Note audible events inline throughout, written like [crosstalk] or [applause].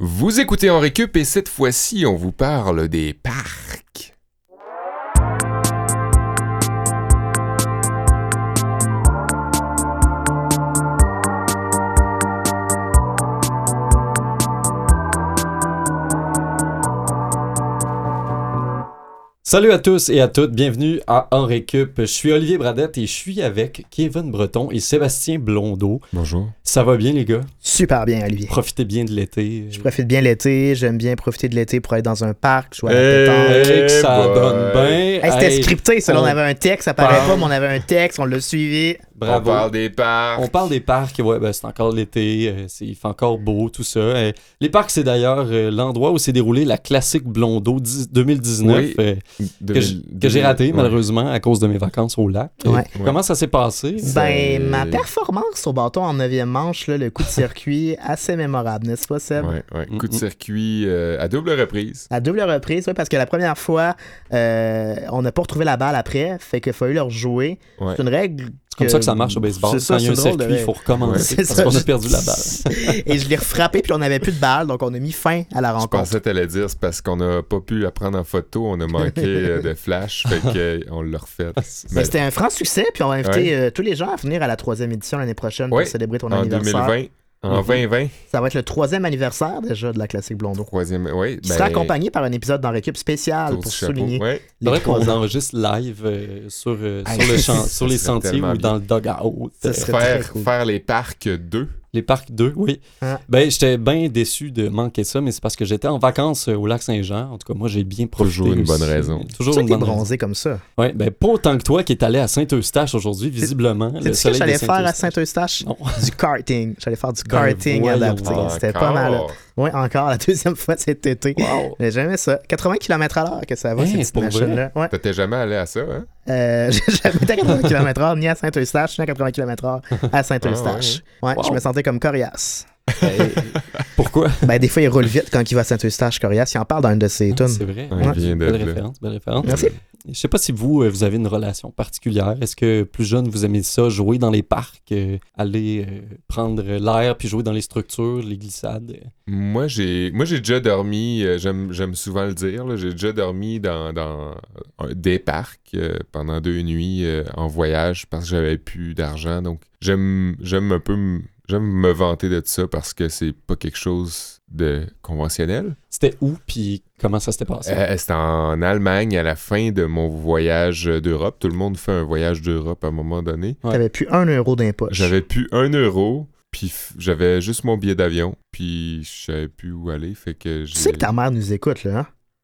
Vous écoutez en récup et cette fois-ci, on vous parle des parcs. Salut à tous et à toutes, bienvenue à En Récup. Je suis Olivier Bradette et je suis avec Kevin Breton et Sébastien Blondeau. Bonjour. Ça va bien les gars? Super bien, Olivier. Profitez bien de l'été. Je profite bien de l'été, j'aime bien profiter de l'été pour aller dans un parc, jouer à la Hey! pétanque. Que ça boy. donne bien. Hey, C'était Hey, scripté, ça. là, on on avait un texte, ça paraît parle- pas, mais on avait un texte, on l'a suivi. Bravo. On parle des parcs. On parle des parcs, ouais, ben, c'est encore l'été, euh, c'est- il fait encore beau, tout ça. Euh, les parcs, c'est d'ailleurs euh, l'endroit où s'est déroulée la classique Blondeau 10 2019, Oui. euh, que j'ai raté malheureusement à cause de mes vacances au lac. Ouais. Comment ça s'est passé? Ben, ma performance au bâton en 9e manche, là, le coup de circuit, [laughs] assez mémorable, n'est-ce pas, Seb? Ouais, ouais. Coup de Mm-mm. circuit euh, à double reprise. À double reprise, oui, parce que la première fois, euh, on n'a pas retrouvé la balle après, fait qu'il fallu leur jouer. Ouais. C'est une règle. C'est comme ça que ça marche au baseball. C'est ça, Quand il y a un de circuit, il faut recommencer Ouais. parce qu'on a perdu la balle. [laughs] Et je l'ai refrappé, puis on n'avait plus de balle, donc on a mis fin à la Je rencontre. pensais que t'allais dire c'est parce qu'on n'a pas pu la prendre en photo, on a manqué euh, de flash, fait qu'on l'a refait. Mais c'était un franc succès, puis on va inviter Ouais. euh, tous les gens à venir à la troisième édition l'année prochaine Ouais, pour célébrer ton en anniversaire. 2020, en Mhm. 2020, Ça va être le troisième anniversaire déjà de la classique Blondeau. troisième, oui. Qui sera accompagné par un épisode dans récup spécial tour pour souligner Ouais. C'est vrai qu'on enregistre live euh, sur, euh, sur, le [laughs] champ- sur les sentiers ou dans le dugout. Ça serait Faire, très cool. faire les parcs 2. Les parcs 2, oui. Ah. Ben, j'étais bien déçu de manquer ça, mais c'est parce que j'étais en vacances euh, au lac Saint-Jean. En tout cas, moi, j'ai bien profité. Toujours une bonne raison. Toujours C'est une bonne raison. bronzé comme ça. Ouais, ben, pas autant que toi qui est allé à Saint-Eustache aujourd'hui, visiblement. le C'est ce que j'allais faire à Saint-Eustache? Du karting. J'allais faire du Ben, karting voyons adapté. C'était pas mal. Oui, encore la deuxième fois cet été. Wow. Mais J'aimais ça. 80 km à l'heure que ça va, pour vrai? machines-là. Ouais. T'étais jamais allé à ça, hein? Euh, [laughs] j'ai jamais été à 80 km/h ni à Saint-Eustache, ni à 80 km/h à Saint-Eustache. ouais, Wow. je me sentais comme Corias. Ben, pourquoi? Ben, des fois, il roule vite quand il va à Saint-Eustache, Corias. Il en parle dans une de ses tunes. C'est vrai. Ouais, il vient de belle référence, belle référence. Merci. Je sais pas si vous, euh, vous avez une relation particulière. Est-ce que plus jeune, vous aimez ça, jouer dans les parcs, euh, aller euh, prendre l'air puis jouer dans les structures, les glissades? Moi, j'ai moi j'ai déjà dormi, j'aime souvent le dire, j'ai déjà dormi dans, des parcs pendant deux nuits en voyage parce que j'avais plus d'argent. Donc, j'aime un peu j'aime me vanter de ça parce que c'est pas quelque chose de conventionnel. C'était où puis comment ça s'était passé? Euh, C'était en Allemagne à la fin de mon voyage d'Europe. Tout le monde fait un voyage d'Europe à un moment donné. Ouais. T'avais plus un euro d'impoche. J'avais plus un euro, puis j'avais juste mon billet d'avion, puis je savais plus où aller, fait que. Tu sais que ta mère nous écoute, là.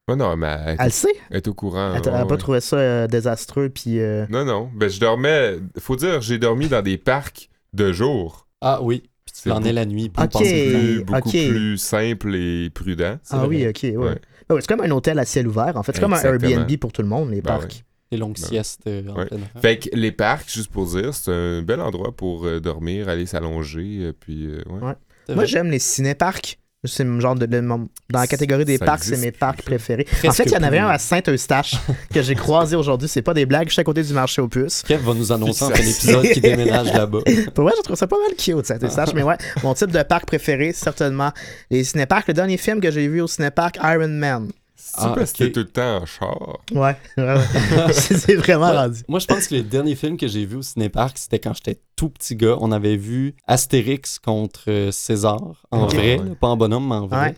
Hein? Non, mais elle, Elle le sait? elle est au courant. Elle t'a- elle ouais, a pas ouais. trouvé ça euh, désastreux, puis... euh, Non, non, ben je dormais... Faut dire, j'ai dormi dans des parcs de jour. Ah oui, puis tu l'en es la nuit. Puis Ok. on pense que- Plus- beaucoup plus simple et prudent. Ah vrai. oui, ok, ouais. Ouais. Ouais, c'est comme un hôtel à ciel ouvert, en fait. C'est comme un. Airbnb pour tout le monde, les Ben parcs. Les longues Ben, siestes euh, ouais. Fait que les parcs, juste pour dire, c'est un bel endroit pour euh, dormir, aller s'allonger, euh, puis euh, ouais. Ouais. C'est Moi, j'aime les ciné-parcs. C'est le genre de, de- mon- dans la catégorie des Ça parcs, c'est existe mes parcs préférés. Presque en fait, il y en avait plus. un à Saint-Eustache [laughs] que j'ai croisé aujourd'hui. C'est pas des blagues, je suis à côté du marché aux puces. Kev va nous annoncer en fin d'épisode qu'il déménage là-bas. [laughs] Pour vrai, je trouve ça pas mal cute, Saint-Eustache. mais ouais, mon type de parc préféré, certainement les ciné-parcs. Le dernier film que j'ai vu au ciné-parc, Iron Man. C'est Ah, parce que t'es tout le temps en char? Ouais, [laughs] [laughs] c'est vraiment Ouais. rendu. Moi, je pense que le dernier film que j'ai vu au cinéparc, c'était quand j'étais tout petit gars. On avait vu Astérix contre euh, César, en vrai, Ouais. pas en bonhomme, mais en vrai. Ouais.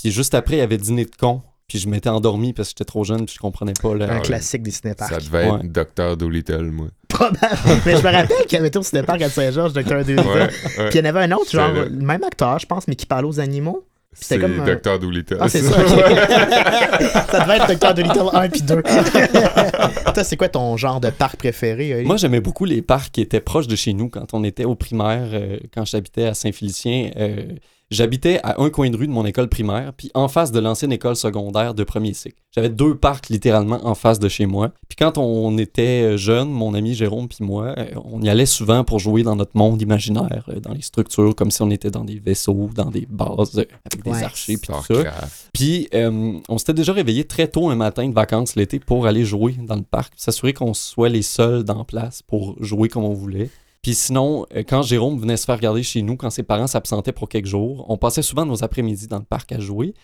Puis juste après, il y avait Dîner de con. Puis je m'étais endormi parce que j'étais trop jeune puis je comprenais pas. Là. Un classique des ciné-parcs. Ça devait être. Dr. Dolittle, moi. Probable. [laughs] mais je me rappelle qu'il y avait tout au ciné-parc à Saint-Georges. Ouais, ouais. Puis il y en avait un autre, genre, le- le même acteur, je pense, mais qui parlait aux animaux. C'est comme un- Dr. Dolittle. Ah, c'est ça, [laughs] ça devait être Dr. Dolittle 1 puis 2. [laughs] Toi, c'est quoi ton genre de parc préféré? Oli? Moi, j'aimais beaucoup les parcs qui étaient proches de chez nous quand on était au primaire, euh, quand j'habitais à Saint-Félicien. euh, J'habitais à un coin de rue de mon école primaire, puis en face de l'ancienne école secondaire de premier cycle. J'avais deux parcs littéralement en face de chez moi. Puis quand on était jeunes, mon ami Jérôme puis moi, euh, on y allait souvent pour jouer dans notre monde imaginaire, euh, dans les structures, comme si on était dans des vaisseaux, dans des bases, euh, avec des Ouais. archers puis tout ça. Puis euh, on s'était déjà réveillé très tôt un matin de vacances l'été pour aller jouer dans le parc, s'assurer qu'on soit les seuls dans place pour jouer comme on voulait. Puis sinon, euh, quand Jérôme venait se faire garder chez nous, quand ses parents s'absentaient pour quelques jours, on passait souvent nos après-midi dans le parc à jouer.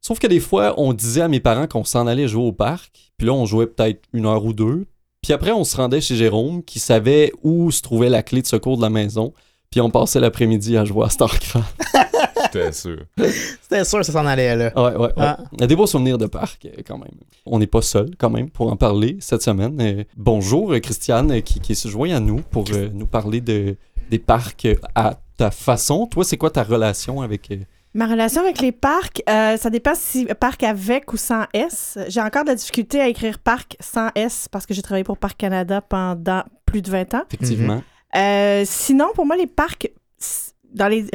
Sauf que des fois, on disait à mes parents qu'on s'en allait jouer au parc, puis là, on jouait peut-être une heure ou deux. Puis après, on se rendait chez Jérôme, qui savait où se trouvait la clé de secours de la maison, puis on passait l'après-midi à jouer à StarCraft. [laughs] J'étais sûr. [laughs] C'était sûr que ça s'en allait là. Ouais, ouais, ouais. Ah. Il y a des beaux souvenirs de parc, euh, quand même. On n'est pas seul, quand même, pour en parler cette semaine. Euh, bonjour, euh, Christiane, qui, qui se joint à nous pour euh, nous parler de, des parcs à ta façon. Toi, c'est quoi ta relation avec... euh, Ma relation avec les parcs, euh, ça dépend si parc avec ou sans S. J'ai encore de la difficulté à écrire parc sans S parce que j'ai travaillé pour Parc Canada pendant plus de 20 ans. effectivement? Euh, sinon, pour moi, les parcs, dans les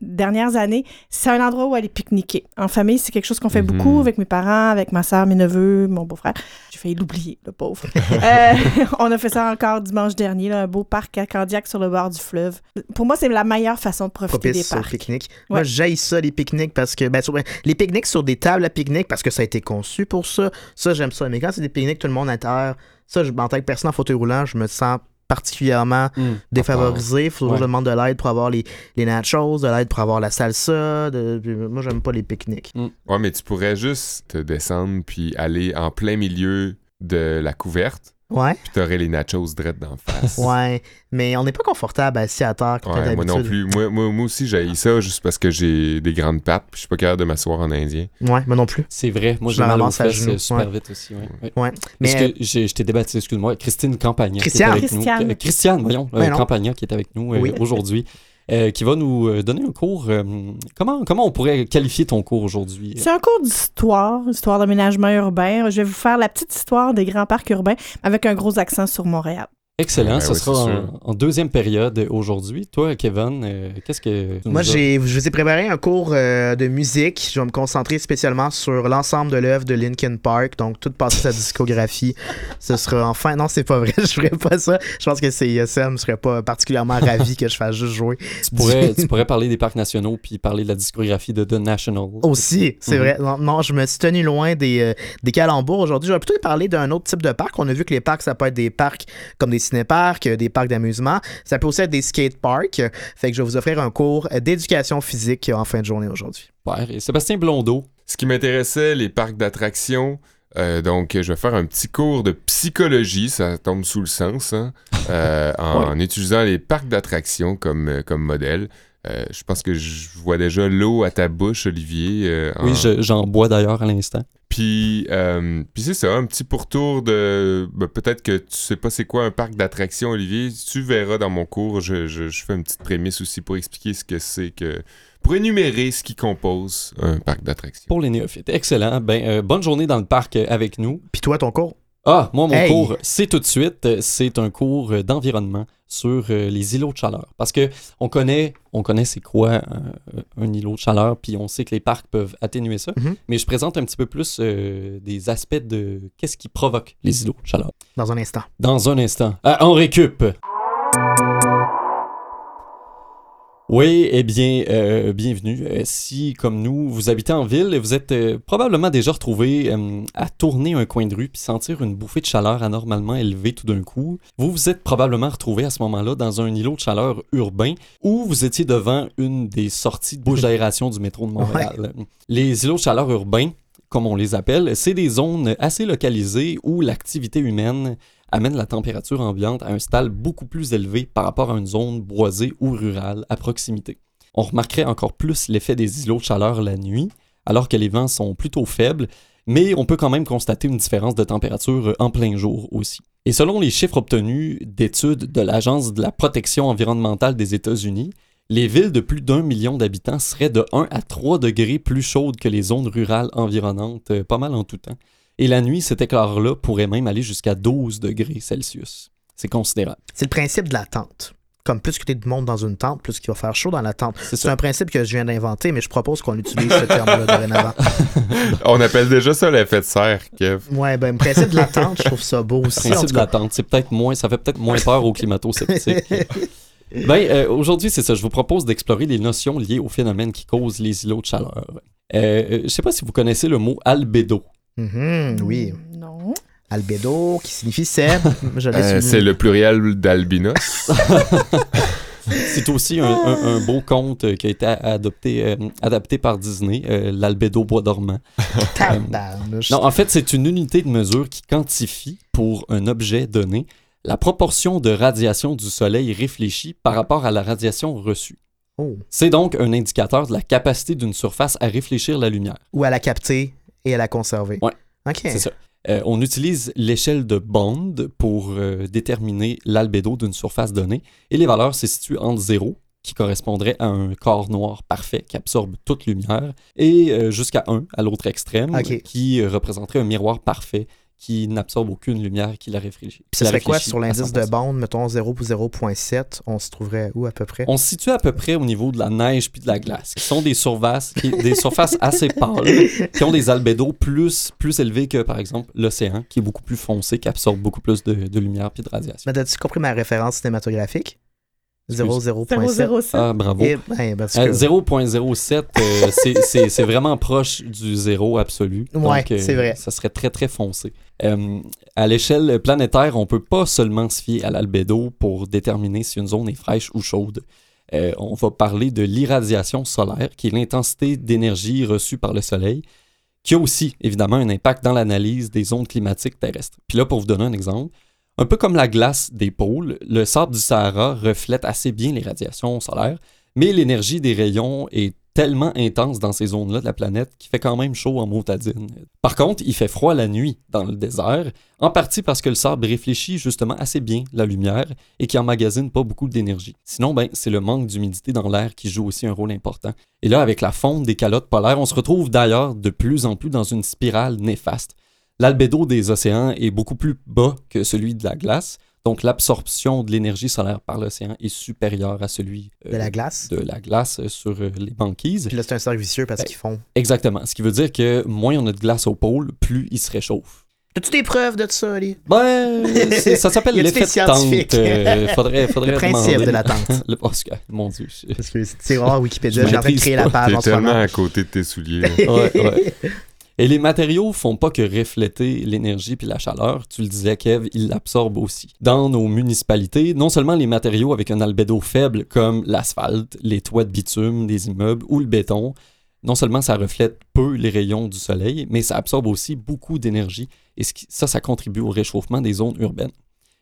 dernières années, c'est un endroit où aller pique-niquer. En famille, c'est quelque chose qu'on fait Mhm. beaucoup avec mes parents, avec ma soeur, mes neveux, mon beau-frère. J'ai failli l'oublier, le pauvre. [laughs] Euh, [laughs] on a fait ça encore dimanche dernier, là, un beau parc à Candiac sur le bord du fleuve. Pour moi, c'est la meilleure façon de profiter propice des parcs. pique-nique. Moi, j'aille ça, les pique-niques, parce que, ben, sur- les pique-niques sur des tables à pique-nique, parce que ça a été conçu pour ça. Ça, j'aime ça. Mais quand c'est des pique-niques, tout le monde à terre, ça, je, en tant que personne en fauteuil roulant, je me sens particulièrement Hmm. défavorisé. Il faut toujours que je demande de l'aide pour avoir les, les nachos, de l'aide pour avoir la salsa. De, moi, j'aime pas les pique-niques. Ouais, mais tu pourrais juste te descendre puis aller en plein milieu de la couverte, Ouais, puis t'aurais les nachos drettes d'en face. [laughs] ouais. Mais on n'est pas confortable assis à terre quand Ouais, moi non plus. Moi, moi, moi aussi, j'ai ça juste parce que j'ai des grandes pattes puis je suis pas capable de m'asseoir en indien. Ouais, moi non plus. C'est vrai. Moi, Je mal aux fesses euh, super ouais. vite aussi. Ouais. Ouais. Ouais. Mais Est-ce que j'ai- je t'ai débattu, excuse-moi, Christine Campagna. qui est Christiane. avec nous. Christiane. Euh, Christiane, voyons, euh, Ouais, non. Campagna qui est avec nous euh, Oui. aujourd'hui, euh, qui va nous euh, donner un cours. euh, comment, comment on pourrait qualifier ton cours aujourd'hui? C'est un cours d'histoire, histoire d'aménagement urbain. Je vais vous faire la petite histoire des grands parcs urbains avec un gros accent sur Montréal. Excellent, Ben ce oui, sera en, deuxième période aujourd'hui. Toi, Kevin, euh, qu'est-ce que tu Moi, j'ai, je vous ai préparé un cours euh, de musique. Je vais me concentrer spécialement sur l'ensemble de l'œuvre de Linkin Park, donc toute partie de sa discographie. [laughs] Ce sera enfin. Non, c'est pas vrai, [laughs] je ferai pas ça. Je pense que CISM serait pas particulièrement ravi que je fasse juste jouer. tu, pourrais, tu pourrais parler des parcs nationaux puis parler de la discographie de The National. Aussi, c'est Mhm. vrai. Non, non, je me suis tenu loin des, euh, des calembours aujourd'hui. Je vais plutôt parler d'un autre type de parc. On a vu que les parcs, ça peut être des parcs comme des cinéparcs, euh, des parcs d'amusement. Ça peut aussi être des skateparks. Fait que je vais vous offrir un cours d'éducation physique en fin de journée aujourd'hui. Et Sébastien Blondeau, Ce qui m'intéressait, les parcs d'attractions. euh, donc, je vais faire un petit cours de psychologie, ça tombe sous le sens, hein, euh, [laughs] en, utilisant les parcs d'attractions comme, comme modèle. Euh, je pense que je vois déjà l'eau à ta bouche, Olivier. euh, en- oui, je- j'en bois d'ailleurs à l'instant. Puis, euh, puis c'est ça, un petit pourtour de. ben, Peut-être que tu sais pas c'est quoi un parc d'attractions, Olivier. Tu verras dans mon cours, je, je- je fais une petite prémisse aussi pour expliquer ce que c'est que. Pour énumérer ce qui compose un parc d'attractions. Pour les néophytes. Excellent. Ben, euh, bonne journée dans le parc avec nous. Puis toi, ton cours? Ah, moi, mon Hey! cours, c'est tout de suite. euh, C'est un cours euh, d'environnement sur euh, les îlots de chaleur. Parce que on connaît, on connaît c'est quoi un îlot de chaleur, puis on sait que les parcs peuvent atténuer ça. Mhm. Mais je présente un petit peu plus euh, des aspects de qu'est-ce qui provoque les îlots de chaleur. Dans un instant. Dans un instant. Ah, on récup. Oui, eh bien, euh, bienvenue. Euh, si, comme nous, vous habitez en ville, vous êtes euh, probablement déjà retrouvé euh, à tourner un coin de rue puis sentir une bouffée de chaleur anormalement élevée tout d'un coup. Vous vous êtes probablement retrouvé à ce moment-là dans un îlot de chaleur urbain où vous étiez devant une des sorties de bouche d'aération du métro de [laughs] Montréal. Les îlots de chaleur urbains, comme on les appelle, c'est des zones assez localisées où l'activité humaine amène la température ambiante à un stade beaucoup plus élevé par rapport à une zone boisée ou rurale à proximité. On remarquerait encore plus l'effet des îlots de chaleur la nuit, alors que les vents sont plutôt faibles, mais on peut quand même constater une différence de température en plein jour aussi. Et selon les chiffres obtenus d'études de l'Agence de la protection environnementale des États-Unis, les villes de plus d'un million d'habitants seraient de 1 à 3 degrés plus chaudes que les zones rurales environnantes, euh, pas mal en tout temps. Et la nuit, cet écart-là pourrait même aller jusqu'à 12 degrés Celsius. C'est considérable. C'est le principe de la tente. Comme plus que tu es de monde dans une tente, plus qu'il va faire chaud dans la tente. C'est un principe que je viens d'inventer, mais je propose qu'on utilise ce terme-là dorénavant. [laughs] On appelle déjà ça l'effet de serre, Kev. Ouais, ben, le principe de la tente, je trouve ça beau aussi. en principe de cas. l'attente, c'est peut-être moins, ça fait peut-être moins peur aux climato-sceptiques. [laughs] ben, euh, aujourd'hui, c'est ça. Je vous propose d'explorer les notions liées aux phénomènes qui causent les îlots de chaleur. Euh, euh, je sais pas si vous connaissez le mot albédo. Mhm, oui. Non. Albédo, qui signifie [laughs] l'ai Euh, c'est le pluriel d'albinos. [laughs] C'est aussi un, un- un beau conte qui a été adopté, euh, adapté par Disney, euh, l'albédo bois dormant. [laughs] Non, en fait, c'est une unité de mesure qui quantifie pour un objet donné la proportion de radiation du soleil réfléchie par rapport à la radiation reçue. Oh. C'est donc un indicateur de la capacité d'une surface à réfléchir la lumière. Ou à la capter et à la conserver. Ouais. OK. C'est ça. Euh, on utilise l'échelle de Bond pour euh, déterminer l'albédo d'une surface donnée et les valeurs se situent entre 0, qui correspondrait à un corps noir parfait qui absorbe toute lumière, et euh, jusqu'à 1 à l'autre extrême, qui représenterait un miroir parfait qui n'absorbe aucune lumière qui la réfléchit. La serait quoi sur l'indice de 100%. Bond, mettons 0 ou 0.7, on se trouverait où à peu près? On se situe à peu près au niveau de la neige puis de la glace, qui sont des surfaces, qui- des surfaces [laughs] assez pâles, qui ont des albédos plus, plus élevés que, par exemple, l'océan, qui est beaucoup plus foncé, qui absorbe beaucoup plus de, de lumière puis de radiation. Mais t'as-tu compris ma référence cinématographique? 0, 0.7. 007. Ah, bravo. Eh ben, parce Euh, que- 0.07, euh, [laughs] c'est- c'est c'est vraiment proche du zéro absolu. Ouais, Donc, euh, c'est vrai. Ça serait très, très foncé. Euh, à l'échelle planétaire, on peut pas seulement se fier à l'albédo pour déterminer si une zone est fraîche ou chaude. Euh, on va parler de l'irradiation solaire, qui est l'intensité d'énergie reçue par le Soleil, qui a aussi, évidemment, un impact dans l'analyse des zones climatiques terrestres. Puis là, pour vous donner un exemple, un peu comme la glace des pôles, le sable du Sahara reflète assez bien les radiations solaires, mais l'énergie des rayons est tellement intense dans ces zones-là de la planète qu'il fait quand même chaud en motadine. Par contre, il fait froid la nuit dans le désert, en partie parce que le sable réfléchit justement assez bien la lumière et qui emmagasine pas beaucoup d'énergie. Sinon, ben, c'est le manque d'humidité dans l'air qui joue aussi un rôle important. Et là, avec la fonte des calottes polaires, on se retrouve d'ailleurs de plus en plus dans une spirale néfaste. L'albédo des océans est beaucoup plus bas que celui de la glace, donc l'absorption de l'énergie solaire par l'océan est supérieure à celui euh, de la glace. de la glace euh, sur euh, les banquises. Puis là, c'est un cercle vicieux parce Ben, qu'ils font. Exactement. Ce qui veut dire que moins on a de glace au pôle, plus il se réchauffe. As-tu des preuves de ça, Ali? Ben, ça s'appelle [laughs] l'effet de tente. euh, faudrait, [laughs] faudrait Le principe demander. de la tente. [laughs] Le Oscar, mon Dieu. je- Parce que c'est vraiment Wikipédia, j'ai en train de créer pas. la page en ce moment. tellement à côté de tes souliers. Ouais, ouais. Et les matériaux font pas que refléter l'énergie puis la chaleur. Tu le disais, Kev, ils l'absorbent aussi. Dans nos municipalités, non seulement les matériaux avec un albédo faible comme l'asphalte, les toits de bitume des immeubles ou le béton, non seulement ça reflète peu les rayons du soleil, mais ça absorbe aussi beaucoup d'énergie et ça, ça contribue au réchauffement des zones urbaines.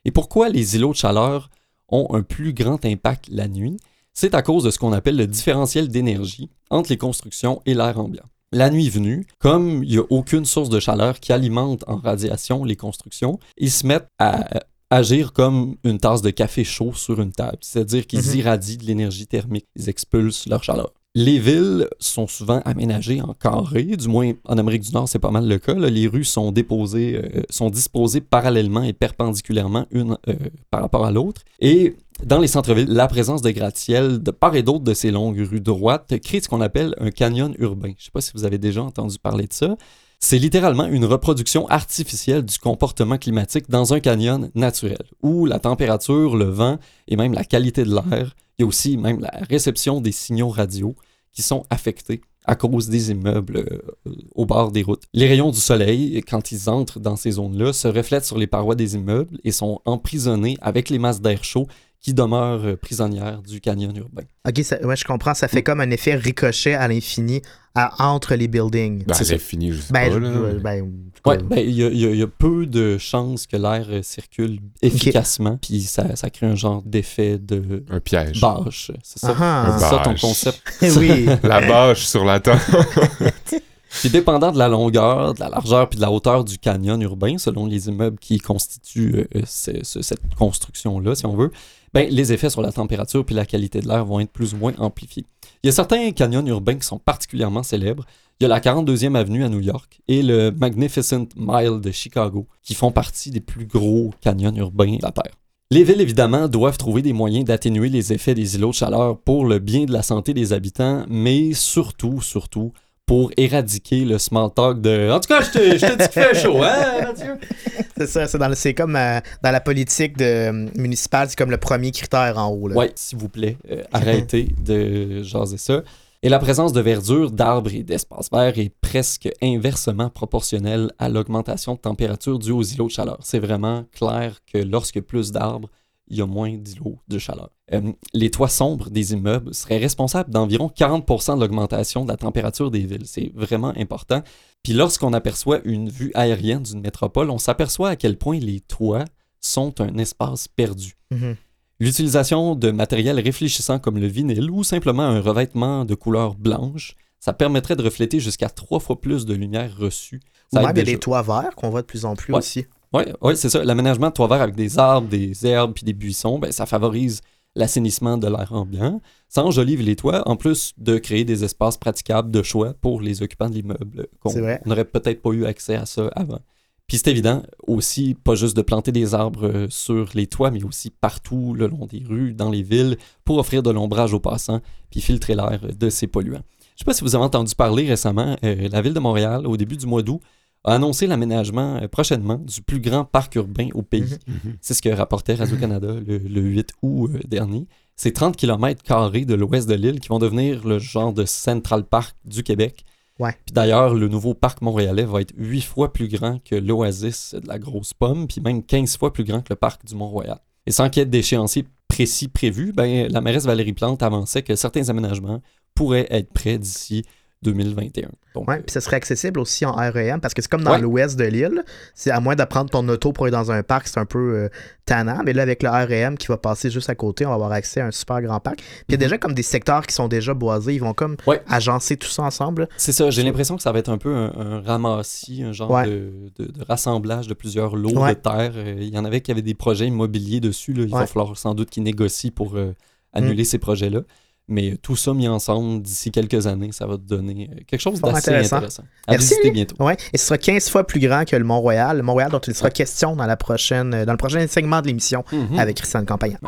Et pourquoi les îlots de chaleur ont un plus grand impact la nuit? C'est à cause de ce qu'on appelle le différentiel d'énergie entre les constructions et l'air ambiant. La nuit venue, comme il n'y a aucune source de chaleur qui alimente en radiation les constructions, ils se mettent à agir comme une tasse de café chaud sur une table, c'est-à-dire qu'ils Mhm. irradient de l'énergie thermique, ils expulsent leur chaleur. Les villes sont souvent aménagées en carrés, du moins en Amérique du Nord, c'est pas mal le cas. Les rues sont déposées, euh, sont disposées parallèlement et perpendiculairement une euh, par rapport à l'autre. Et dans les centres-villes, la présence de gratte-ciel de part et d'autre de ces longues rues droites crée ce qu'on appelle un canyon urbain. Je sais pas si vous avez déjà entendu parler de ça. C'est littéralement une reproduction artificielle du comportement climatique dans un canyon naturel, où la température, le vent et même la qualité de l'air, il y a aussi même la réception des signaux radio qui sont affectés à cause des immeubles euh, au bord des routes. Les rayons du soleil, quand ils entrent dans ces zones-là, se reflètent sur les parois des immeubles et sont emprisonnés avec les masses d'air chaud qui demeurent euh, prisonnières du canyon urbain. Ok, ça- ouais, je comprends. Ça fait comme un effet ricochet à l'infini à- entre les buildings. Ben, C'est fini, je sais Ben, pas. ben, Ouais, ben, il y, a- il y a- il y a peu de chances que l'air euh, circule efficacement, puis ça, ça crée un genre d'effet de Un piège. bâche. C'est ça, Ah, c'est ça ton concept? [laughs] oui. [laughs] La bâche sur la tente. [laughs] Puis dépendant de la longueur, de la largeur puis de la hauteur du canyon urbain, selon les immeubles qui constituent euh, ce- ce- cette construction-là, si on veut, ben, les effets sur la température puis la qualité de l'air vont être plus ou moins amplifiés. Il y a certains canyons urbains qui sont particulièrement célèbres. Il y a la 42e avenue à New York et le Magnificent Mile de Chicago, qui font partie des plus gros canyons urbains de la Terre. Les villes, évidemment, doivent trouver des moyens d'atténuer les effets des îlots de chaleur pour le bien de la santé des habitants, mais surtout, surtout, pour éradiquer le small talk de En tout cas, je te, je te dis qu'il fait chaud, hein, Mathieu? [laughs] C'est ça, c'est, dans le- c'est comme euh, dans la politique de, euh, municipale, c'est comme le premier critère en haut. Ouais, s'il vous plaît, euh, arrêtez de jaser ça. Et la présence de verdure, d'arbres et d'espaces verts est presque inversement proportionnelle à l'augmentation de température due aux îlots de chaleur. C'est vraiment clair que lorsque plus d'arbres, il y a moins d'îlots de chaleur. Euh, les toits sombres des immeubles seraient responsables d'environ 40% de l'augmentation de la température des villes. C'est vraiment important. Puis lorsqu'on aperçoit une vue aérienne d'une métropole, on s'aperçoit à quel point les toits sont un espace perdu. Mhm. L'utilisation de matériel réfléchissant comme le vinyle ou simplement un revêtement de couleur blanche, ça permettrait de refléter jusqu'à trois fois plus de lumière reçue. Ou Ça même a déjà. des toits verts qu'on voit de plus en plus Ouais. aussi. Oui, ouais, c'est ça. L'aménagement de toits verts avec des arbres, des herbes puis des buissons, ben, ça favorise l'assainissement de l'air ambiant. Ça enjolive les toits, en plus de créer des espaces praticables de choix pour les occupants de l'immeuble. vrai. n'aurait peut-être pas eu accès à ça avant. Puis c'est évident aussi, pas juste de planter des arbres euh, sur les toits, mais aussi partout le long des rues, dans les villes, pour offrir de l'ombrage aux passants, puis filtrer l'air de ces polluants. Je sais pas si vous avez entendu parler récemment, euh, la ville de Montréal, au début du mois d'août, a annoncé l'aménagement euh, prochainement du plus grand parc urbain au pays. Mhm. C'est ce que rapportait Radio-Canada le, le 8 août euh, dernier. C'est 30 km de l'ouest de l'île qui vont devenir le genre de Central Park du Québec. Ouais. Puis d'ailleurs, le nouveau parc montréalais va être 8 fois plus grand que l'Oasis de la Grosse Pomme, puis même 15 fois plus grand que le parc du Mont-Royal. Et sans qu'il y ait d'échéancier précis prévu, ben, la mairesse Valérie Plante avançait que certains aménagements pourraient être prêts d'ici 2021. Donc, Ouais, puis ça serait accessible aussi en REM parce que c'est comme dans Ouais. l'ouest de l'île. C'est à moins d'apprendre ton auto pour aller dans un parc, c'est un peu euh, tannant. Mais là, avec le REM qui va passer juste à côté, on va avoir accès à un super grand parc. Puis il y a déjà comme des secteurs qui sont déjà boisés. Ils vont comme Mhm. Ouais. agencer tout ça ensemble. C'est ça, j'ai l'impression que ça va être un peu un, un ramassis, un genre de, de- de rassemblage de plusieurs lots de terre. Euh, Il y en avait qui avaient des projets immobiliers dessus. là. Il va falloir sans doute qu'ils négocient pour euh, annuler Mm. ces projets-là. Mais tout ça mis ensemble, d'ici quelques années, ça va te donner euh, quelque chose d'assez intéressant. intéressant. À Merci. visiter bientôt. Ouais, et ce sera 15 fois plus grand que le Mont-Royal. Le Mont-Royal dont il sera Ouais. question dans la prochaine euh, dans le prochain segment de l'émission Mhm. avec Christiane Campagnan.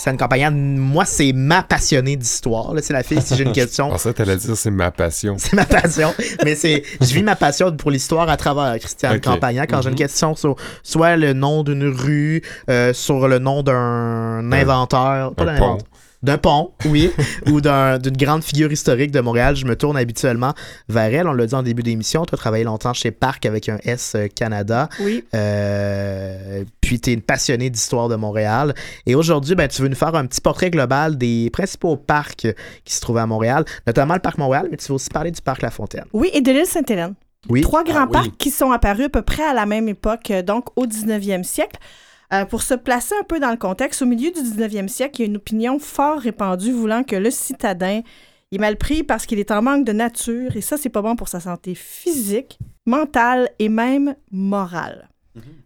Christiane Campagnan, moi, c'est ma passionnée d'histoire. là. C'est la fille, si j'ai une [laughs] question, Alors ça, t'allais dire c'est ma passion. c'est ma passion. Mais c'est, je vis ma passion pour l'histoire à travers Christiane Ok. Campagnan. Quand j'ai une Mhm. question sur soit le nom d'une rue, euh, sur le nom d'un inventeur, pas un d'un inventeur, d'un pont, oui, [laughs] ou d'un- d'une grande figure historique de Montréal, je me tourne habituellement vers elle. On l'a dit en début d'émission, tu as travaillé longtemps chez Parc avec un S euh, Canada. Oui. Euh, puis tu es une passionnée d'histoire de Montréal. Et aujourd'hui, ben, tu veux nous faire un petit portrait global des principaux parcs qui se trouvaient à Montréal, notamment le Parc Montréal, mais tu veux aussi parler du Parc La Fontaine. Oui, et de l'île Sainte-Hélène. Oui. Trois grands Ah oui. parcs qui sont apparus à peu près à la même époque, euh, donc au 19e siècle. Euh, pour se placer un peu dans le contexte, au milieu du 19e siècle, il y a une opinion fort répandue voulant que le citadin est mal pris parce qu'il est en manque de nature, et ça, c'est pas bon pour sa santé physique, mentale et même morale.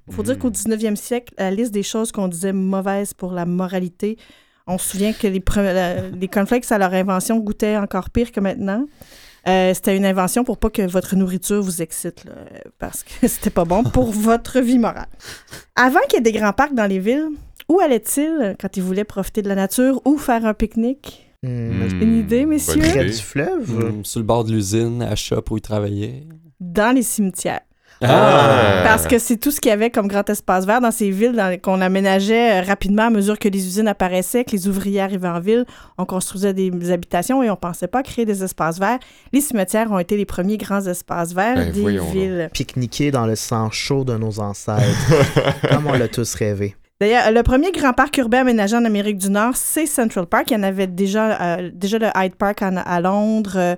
Il faut dire qu'au 19e siècle, la liste des choses qu'on disait mauvaises pour la moralité, on se souvient que les, la- les cornflakes à leur invention goûtaient encore pire que maintenant. Euh, c'était une invention pour pas que votre nourriture vous excite, là, parce que [laughs] c'était pas bon pour [laughs] votre vie morale. Avant qu'il y ait des grands parcs dans les villes, où allait-il quand il voulait profiter de la nature ou faire un pique-nique? Hmm, Une idée, messieurs? Près du fleuve? Mm, sur le bord de l'usine, à Shop où il travaillait. Dans les cimetières. Ah! Parce que c'est tout ce qu'il y avait comme grand espace vert dans ces villes qu'on aménageait euh, rapidement à mesure que les usines apparaissaient, que les ouvriers arrivaient en ville. On construisait des, des habitations et on pensait pas créer des espaces verts. Les cimetières ont été les premiers grands espaces verts Ben, des villes. Pique-niquer dans le sang chaud de nos ancêtres. [laughs] Comme on l'a tous rêvé. D'ailleurs, le premier grand parc urbain aménagé en Amérique du Nord, c'est Central Park. Il y en avait déjà, euh, déjà le Hyde Park en- à Londres, euh,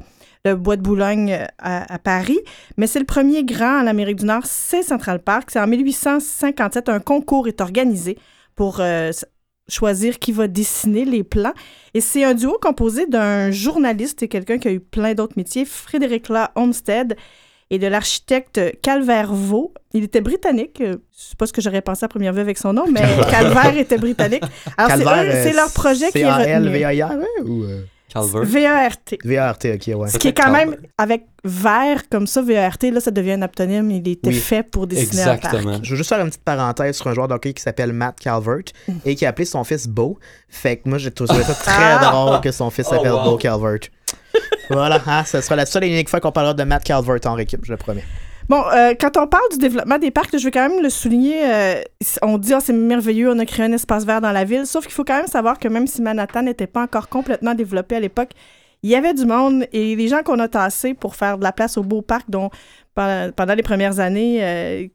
le Bois de Boulogne euh, à, à Paris. Mais c'est le premier grand en Amérique du Nord, c'est Central Park. C'est en 1857, un concours est organisé pour euh, choisir qui va dessiner les plans. Et c'est un duo composé d'un journaliste et quelqu'un qui a eu plein d'autres métiers, Frédéric La Olmsted, et de l'architecte Calvert Vaux. Il était britannique. euh, Je sais pas ce que j'aurais pensé à première vue avec son nom, mais [laughs] Calvert était britannique. Alors, c'est leur projet qui est retenu. Calvert. VERT. V-A-R-T, ok, ouais. Ce qui est quand même, avec vert comme ça, VERT, là, ça devient un aptonyme. Il était Oui. fait pour dessiner un parc. Exactement. Je veux juste faire une petite parenthèse sur un joueur de hockey qui s'appelle Matt Calvert et qui a appelé son fils Beau. Fait que moi, j'ai trouvé ça très Ah! drôle que son fils Oh, s'appelle wow. Beau Calvert. voilà, hein, ce sera la seule et unique fois qu'on parlera de Matt Calvert en équipe, je le promets. Bon, euh, quand on parle du développement des parcs, je veux quand même le souligner. euh, on dit, ah, c'est merveilleux, on a créé un espace vert dans la ville. Sauf qu'il faut quand même savoir que même si Manhattan n'était pas encore complètement développé à l'époque, il y avait du monde et les gens qu'on a tassés pour faire de la place au beau parc, dont pendant les premières années, euh,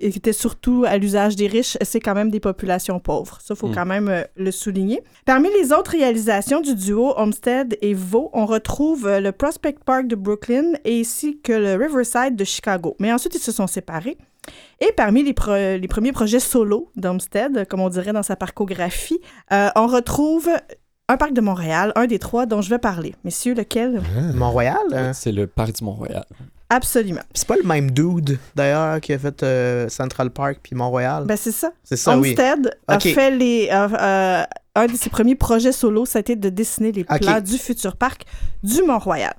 étaient surtout à l'usage des riches, c'est quand même des populations pauvres. Ça, il faut Mm. quand même euh, le souligner. Parmi les autres réalisations du duo Homestead et Vaux, on retrouve euh, le Prospect Park de Brooklyn et ainsi que le Riverside de Chicago. Mais ensuite, ils se sont séparés. Et parmi les, pro- les premiers projets solo d'Homestead, comme on dirait dans sa parcographie, euh, on retrouve un parc de Montréal, un des trois dont je vais parler. Messieurs, lequel? Mont-Royal? euh, C'est le parc du Mont-Royal. Absolument. c'est pas le même dude, d'ailleurs, qui a fait euh, Central Park puis Mont-Royal. Ben, c'est ça. c'est ça, oui. Homestead a fait les, euh, euh, un de ses premiers projets solo, ça a été de dessiner les plans du futur parc du Mont-Royal.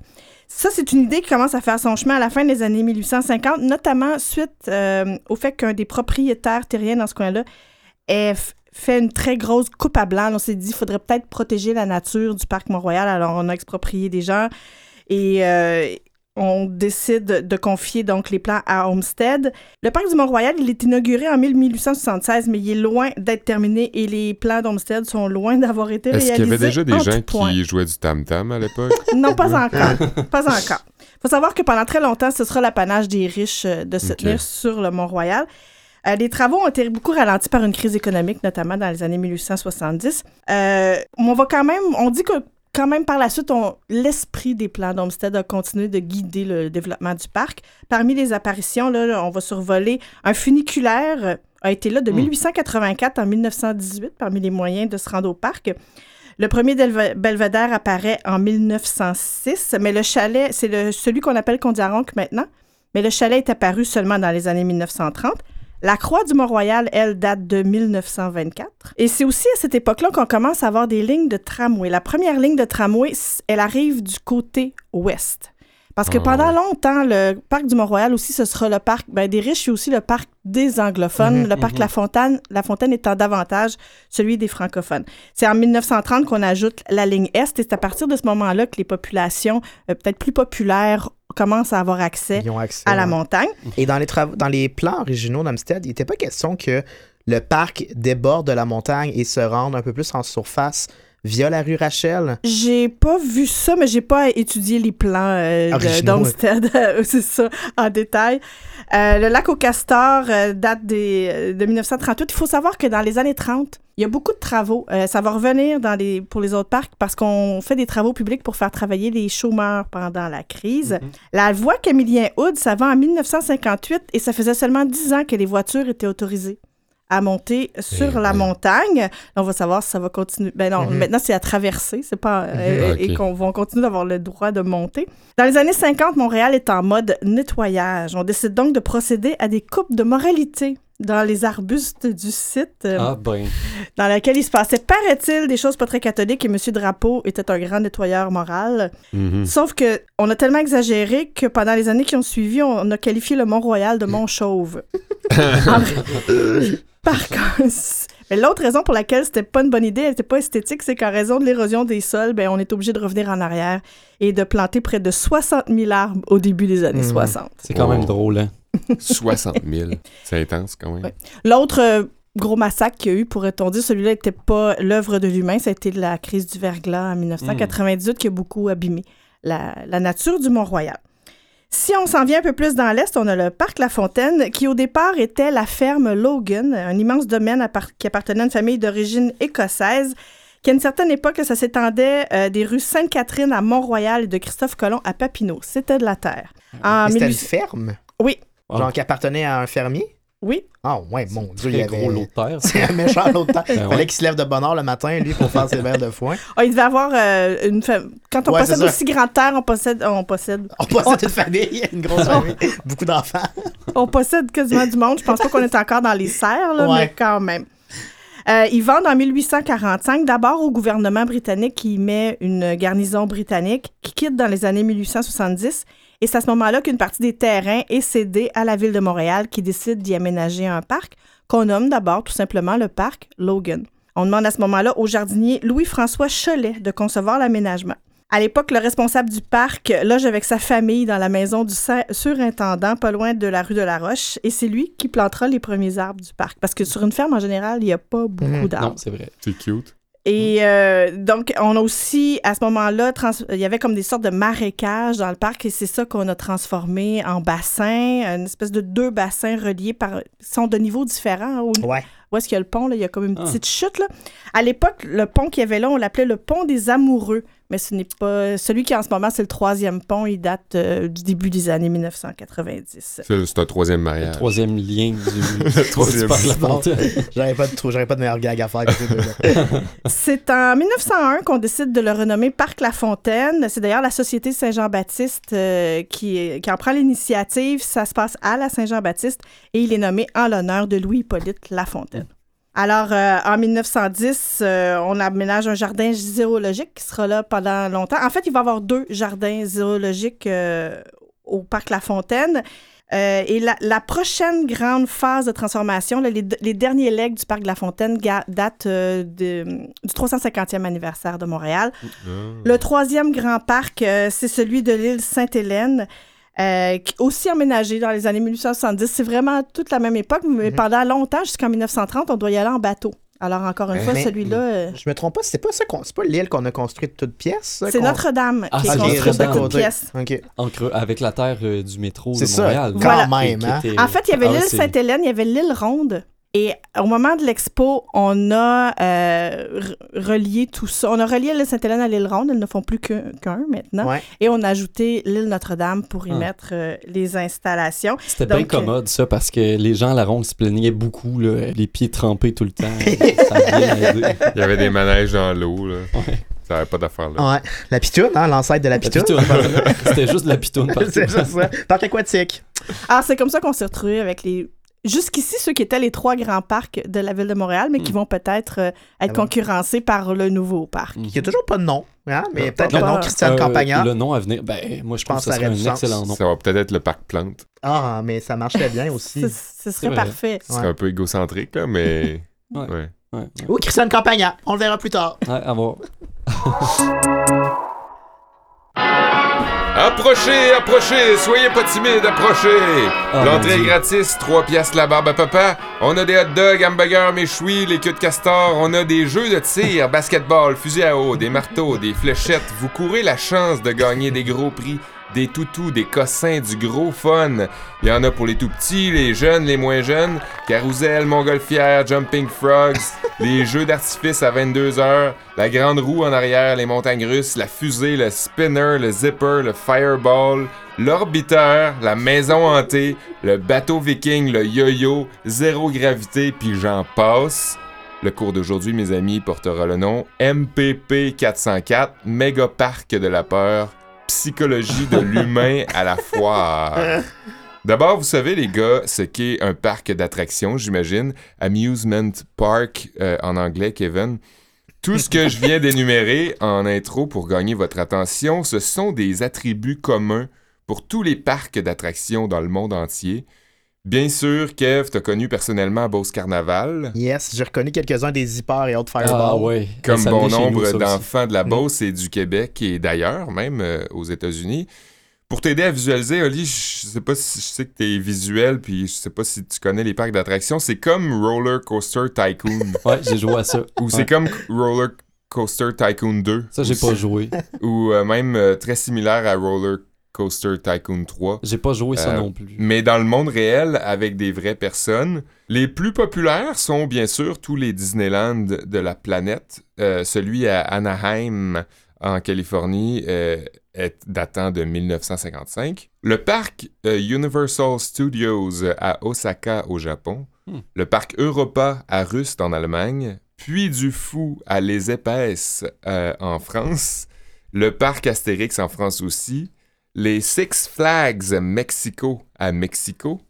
Ça, c'est une idée qui commence à faire son chemin à la fin des années 1850, notamment suite euh, au fait qu'un des propriétaires terriens dans ce coin-là ait fait une très grosse coupe à blanc. On s'est dit qu'il faudrait peut-être protéger la nature du parc Mont-Royal, alors on a exproprié des gens et euh, on décide de confier donc les plans à Homestead. Le parc du Mont-Royal, il est inauguré en 1876, mais il est loin d'être terminé et les plans d'Homestead sont loin d'avoir été Est-ce réalisés. qu'il y avait déjà des en gens qui jouaient du tam-tam à l'époque? [laughs] Non, pas [laughs] encore. pas encore. faut savoir que pendant très longtemps, ce sera l'apanage des riches euh, de se tenir sur le Mont-Royal. Euh, les travaux ont été beaucoup ralentis par une crise économique, notamment dans les années 1870. Euh, on va quand même, on dit que quand même par la suite, l'esprit des plans d'Olmsted a continué de guider le développement du parc. Parmi les apparitions, là, on va survoler un funiculaire euh, a été là de Hmm. 1884 en 1918 parmi les moyens de se rendre au parc. Le premier belvédère apparaît en 1906, mais le chalet, c'est celui qu'on appelle Condiaronc maintenant, mais le chalet est apparu seulement dans les années 1930. La croix du Mont-Royal, elle, date de 1924. Et c'est aussi à cette époque-là qu'on commence à avoir des lignes de tramway. La première ligne de tramway, elle arrive du côté ouest. Parce que Ah pendant longtemps, le parc du Mont-Royal aussi, ce sera le parc ben, des riches et aussi le parc des anglophones. Mhm, le parc mhm. La Fontaine, La Fontaine étant davantage celui des francophones. C'est en 1930 qu'on ajoute la ligne Est et c'est à partir de ce moment-là que les populations euh, peut-être plus populaires commencent à avoir accès à la ouais. montagne. Et dans les, travaux, dans les plans originaux d'Amstead, il n'était pas question que le parc déborde de la montagne et se rende un peu plus en surface via la rue Rachel? J'ai pas vu ça, mais j'ai pas étudié les plans euh, d'Olmsted, [laughs] c'est ça, en détail. Euh, le lac au castor euh, date des, euh, de 1938. Il faut savoir que dans les années 30, il y a beaucoup de travaux. Ça va revenir dans les, pour les autres parcs parce qu'on fait des travaux publics pour faire travailler les chômeurs pendant la crise. Mhm. La voie Camillien Hood, ça va en 1958 et ça faisait seulement 10 ans que les voitures étaient autorisées à monter sur Eh la montagne. On va savoir si ça va continuer. Ben non, Mhm. maintenant c'est à traverser, c'est pas euh, Mhm. et qu'on va continuer d'avoir le droit de monter. Dans les années 50, Montréal est en mode nettoyage. On décide donc de procéder à des coupes de moralité dans les arbustes du site, euh, Ah ben, dans laquelle il se passait, paraît-il, des choses pas très catholiques et M. Drapeau était un grand nettoyeur moral. Mhm. Sauf que on a tellement exagéré que pendant les années qui ont suivi, on a qualifié le Mont-Royal de Mont-Chauve. [laughs] En vrai- [laughs] Par contre, mais l'autre raison pour laquelle c'était pas une bonne idée, elle était pas esthétique, c'est qu'en raison de l'érosion des sols, ben, on est obligé de revenir en arrière et de planter près de 60 000 arbres au début des années Mhm. 60. c'est quand même drôle. Hein? [laughs] [laughs] 60 000. C'est intense quand même. Ouais. L'autre euh, gros massacre qu'il y a eu, pourrait-on dire, celui-là n'était pas l'œuvre de l'humain, ça a été la crise du verglas en 1998 qui a beaucoup abîmé la, la nature du Mont-Royal. Si on s'en vient un peu plus dans l'Est, on a le parc La Fontaine, qui au départ était la ferme Logan, un immense domaine qui appartenait à une famille d'origine écossaise, qui à une certaine époque, ça s'étendait euh, des rues Sainte-Catherine à Mont-Royal et de Christophe Colomb à Papineau. C'était de la terre. C'était une 1800 ferme? Oui. Genre qui appartenait à un fermier? Oui, Ah ouais, mon Dieu, il avait... gros lot de terre. [laughs] C'est un méchant l'autre temps. Ben Fallait ouais. qu'il se lève de bonne heure le matin, lui, pour faire ses verres de foin. [laughs] Ah, il devait avoir euh, une fa- Quand on Ouais, possède aussi grande terre, on possède, on possède, On possède une [laughs] famille, une grosse famille, beaucoup d'enfants. on possède quasiment du monde. Je pense pas qu'on est encore dans les serres, là, Ouais. mais quand même. Euh, ils vendent en 1845 d'abord au gouvernement britannique qui y met une garnison britannique qui quitte dans les années 1870. Et c'est à ce moment-là qu'une partie des terrains est cédée à la ville de Montréal qui décide d'y aménager un parc qu'on nomme d'abord tout simplement le parc Logan. On demande à ce moment-là au jardinier Louis-François Cholet de concevoir l'aménagement. À l'époque, le responsable du parc loge avec sa famille dans la maison du surintendant, pas loin de la rue de la Roche, et c'est lui qui plantera les premiers arbres du parc. Parce que sur une ferme, en général, il n'y a pas beaucoup Mhm. Non, d'arbres. c'est vrai. C'est cute. Et euh, donc, on a aussi, à ce moment-là, il y avait comme des sortes de marécages dans le parc et c'est ça qu'on a transformé en bassin, une espèce de deux bassins reliés par... Sont de niveaux différents. Où, Ouais. où est-ce qu'il y a le pont? Là? Il y a comme une Ah. petite chute. Là. À l'époque, le pont qu'il y avait là, on l'appelait le pont des amoureux. Mais ce n'est pas... Celui qui, en ce moment, c'est le troisième pont. Il date euh, du début des années 1990. C'est un troisième Le mariage. troisième lien du, [laughs] troisième La Bon. Fontaine. [laughs] J'aurais pas de pas de meilleur gag à faire que. [laughs] C'est en 1901 qu'on décide de le renommer Parc La Fontaine. C'est d'ailleurs la Société Saint-Jean-Baptiste euh, qui, qui en prend l'initiative. Ça se passe à la Saint-Jean-Baptiste et il est nommé en l'honneur de Louis-Hippolyte Lafontaine. Alors, euh, en 1910, euh, on aménage un jardin zoologique qui sera là pendant longtemps. En fait, il va y avoir deux jardins zoologiques euh, au Parc La Fontaine. Et la, la prochaine grande phase de transformation, là, les, les derniers legs du Parc de la Fontaine datent de- du 350e anniversaire de Montréal. Ah. Le troisième grand parc, c'est celui de l'île Sainte-Hélène, euh, aussi aménagé dans les années 1870. C'est vraiment toute la même époque, mais Mhm. pendant longtemps, jusqu'en 1930, on doit y aller en bateau. Alors, encore une fois, Mais- celui-là, euh, Je me trompe pas, c'est pas ça qu'on- c'est pas l'île qu'on a construite toute pièce. ça, c'est Notre-Dame Ah, qui est c'est construite de toutes pièces. OK. En creux, avec la terre euh, du métro de C'est ça, Montréal. quand Voilà. même. Hein? était- En fait, il y avait Ah, l'île Sainte-Hélène, il y avait l'île Ronde. Et au moment de l'expo, on a euh, re- relié tout ça. On a relié l'île Sainte-Hélène à l'île Ronde. Elles ne font plus qu'un maintenant. Ouais. Et on a ajouté l'île Notre-Dame pour y Ah. mettre euh, les installations. C'était bien euh, commode, ça, parce que les gens à la ronde se plaignaient beaucoup, là, les pieds trempés tout le temps. [laughs] ça. Il y avait des manèges dans l'eau. là. Ouais. Ça n'avait pas d'affaire là. Ouais. La pitoune, hein, l'ancêtre de la La pitoune. pitoune. [laughs] C'était juste de la pitoune c'est juste ça. Parc aquatique. Alors, c'est comme ça qu'on s'est retrouvés avec les. Jusqu'ici, ceux qui étaient les trois grands parcs de la ville de Montréal, mais qui Hmm. vont peut-être euh, être Ah bon? concurrencés par le nouveau parc. Qui a toujours pas de nom. Hein? Mais peut-être le nom pas- Christiane Euh, Campagnard. Le nom à venir, ben, moi, je pense pense que ça serait aurait un sens. excellent nom. Ça va peut-être être le parc plante. Ah, mais ça marcherait bien aussi. Ce, ce serait vrai. parfait. Ce serait Ouais. un peu égocentrique, là, mais. [laughs] Ouais. ouais. Ouais, ouais. Ou Christiane Campagnard. On le verra plus tard. Ouais, à voir. [laughs] Approchez, approchez, soyez pas timides, approchez. Ah, L'entrée est gratis, 3 piastres la barbe à papa. On a des hot dogs, hamburgers, méchouis, les queues de castor. On a des jeux de tir, basketball, fusil à eau, des marteaux, des fléchettes. Vous courez la chance de gagner des gros prix. Des toutous, des cossins, du gros fun. Il y en a pour les tout petits, les jeunes, les moins jeunes. Carousel, montgolfière, jumping frogs, [laughs] les jeux d'artifice à 22h, la grande roue en arrière, les montagnes russes, la fusée, le spinner, le zipper, le fireball, l'orbiteur, la maison hantée, le bateau viking, le yo-yo, zéro gravité, puis j'en passe. Le cours d'aujourd'hui, mes amis, portera le nom MPP 404, Méga Parc de la peur, psychologie de l'humain à la foire. D'abord, vous savez, les gars, ce qu'est un parc d'attractions, j'imagine. Amusement Park euh, en anglais, Kevin. Tout ce que je viens d'énumérer en intro pour gagner votre attention, ce sont des attributs communs pour tous les parcs d'attractions dans le monde entier. Bien sûr, Kev, t'as connu personnellement Beauce Carnaval. Yes, j'ai reconnu quelques-uns des zippers et autres Ah, fireballs. ouais. Comme Ça bon nombre d'enfants de la Mm. Beauce et du Québec et d'ailleurs, même euh, aux États-Unis. Pour t'aider à visualiser, Oli, je sais pas si je sais que t'es visuel, puis je sais pas si tu connais les parcs d'attractions. C'est comme Roller Coaster Tycoon. [laughs] Ouais, j'ai joué à ça. ou Ouais. c'est comme Roller Coaster Tycoon 2. Ça, j'ai ou pas joué. [laughs] Ou euh, même euh, très similaire à Roller Coaster Tycoon 3. J'ai pas joué ça Euh, non plus. Mais dans le monde réel, avec des vraies personnes. Les plus populaires sont bien sûr tous les Disneyland de la planète. Euh, celui à Anaheim, en Californie, euh, est datant de 1955. Le parc Universal Studios à Osaka, au Japon. Hmm. Le parc Europa à Rust, en Allemagne. Puis du Fou à Les Épaisses, en France. Le parc Astérix en France aussi les Six Flags Mexico à Mexico,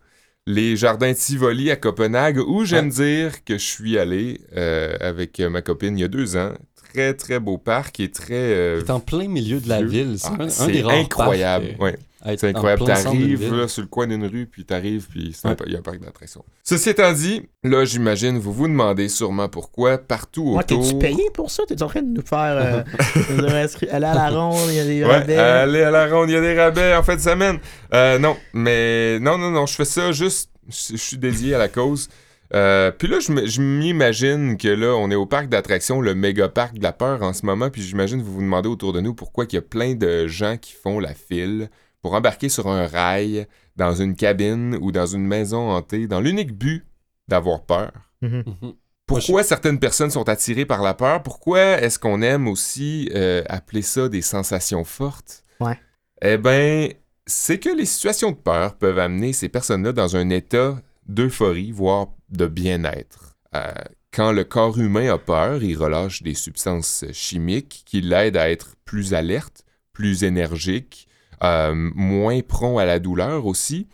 les jardins Tivoli à Copenhague, où j'aime dire que je suis allé euh, avec ma copine il y a deux ans. Très, très beau parc et très... euh, C'est en plein milieu de la vieux. ville. C'est Ah, un, un c'est des rares incroyable. parcs, ouais. C'est incroyable. T'arrives là, sur le coin d'une rue, puis t'arrives, puis Ouais. il y a un parc d'attractions. Ceci étant dit, là, j'imagine, vous vous demandez sûrement pourquoi partout Moi, autour... t'es-tu payé pour ça? T'es en train de nous faire euh, [laughs] aller à la ronde, il y a des Ouais, rabais. allez à la ronde, il y a des rabais en fin de semaine. Euh, non, mais non, non, non, je fais ça juste, je suis dédié à la cause. Euh, puis là, je me- je m'imagine que là, on est au parc d'attractions, le méga parc de la peur en ce moment, puis j'imagine vous vous demandez autour de nous pourquoi il y a plein de gens qui font la file pour embarquer sur un rail, dans une cabine ou dans une maison hantée, dans l'unique but d'avoir peur. Mhm. Mhm. Pourquoi certaines personnes sont attirées par la peur? Pourquoi est-ce qu'on aime aussi euh, appeler ça des sensations fortes? Ouais. Eh bien, c'est que les situations de peur peuvent amener ces personnes-là dans un état d'euphorie, voire de bien-être. Euh, quand le corps humain a peur, il relâche des substances chimiques qui l'aident à être plus alerte, plus énergique, euh, moins prompt à la douleur aussi,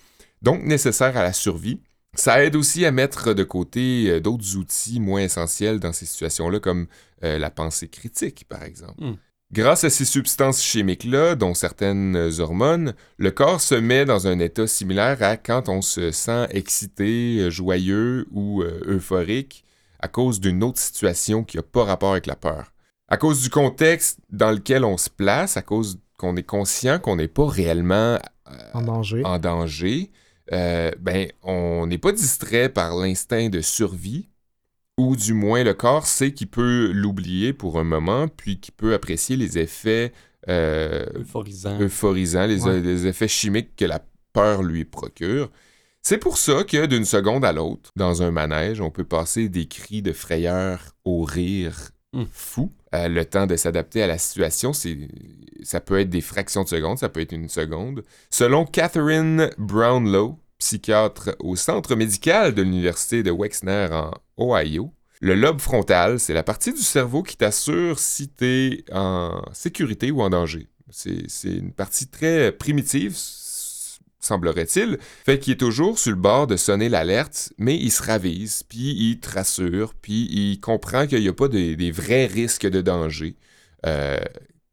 donc nécessaire à la survie. Ça aide aussi à mettre de côté euh, d'autres outils moins essentiels dans ces situations-là, comme euh, la pensée critique, par exemple. Hmm. Grâce à ces substances chimiques-là, dont certaines hormones, le corps se met dans un état similaire à quand on se sent excité, joyeux ou euphorique à cause d'une autre situation qui n'a pas rapport avec la peur. À cause du contexte dans lequel on se place, à cause qu'on est conscient qu'on n'est pas réellement En danger. en danger, euh, ben, on n'est pas distrait par l'instinct de survie, ou du moins le corps sait qu'il peut l'oublier pour un moment, puis qu'il peut apprécier les effets euh, Euphorisant. euphorisants, les, Ouais. les effets chimiques que la peur lui procure. C'est pour ça que d'une seconde à l'autre, dans un manège, on peut passer des cris de frayeur au rire Hmm. fou. Euh, le temps de s'adapter à la situation, ça peut être des fractions de secondes, ça peut être une seconde. Selon Catherine Brownlow, psychiatre au centre médical de l'université de Wexner en Ohio, le lobe frontal, c'est la partie du cerveau qui t'assure si tu es en sécurité ou en danger. C'est, une partie très primitive, semblerait-il, fait qu'il est toujours sur le bord de sonner l'alerte, mais il se ravise, puis il te rassure, puis il comprend qu'il n'y a pas de- des vrais risques de danger euh,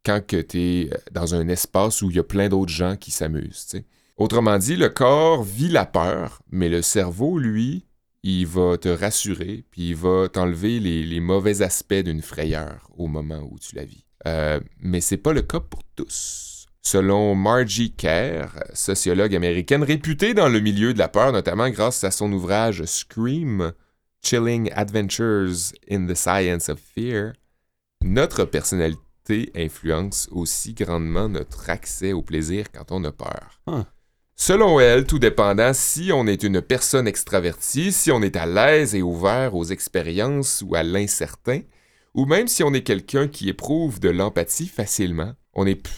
quand tu es dans un espace où il y a plein d'autres gens qui s'amusent. Autrement dit, le corps vit la peur, mais le cerveau, lui, il va te rassurer, puis il va t'enlever les, les mauvais aspects d'une frayeur au moment où tu la vis. Euh, mais c'est pas le cas pour tous. Selon Margie Kerr, sociologue américaine réputée dans le milieu de la peur, notamment grâce à son ouvrage Scream, Chilling Adventures in the Science of Fear, notre personnalité influence aussi grandement notre accès au plaisir quand on a peur. Ah. Selon elle, tout dépendant si on est une personne extravertie, si on est à l'aise et ouvert aux expériences ou à l'incertain, ou même si on est quelqu'un qui éprouve de l'empathie facilement, on est plus-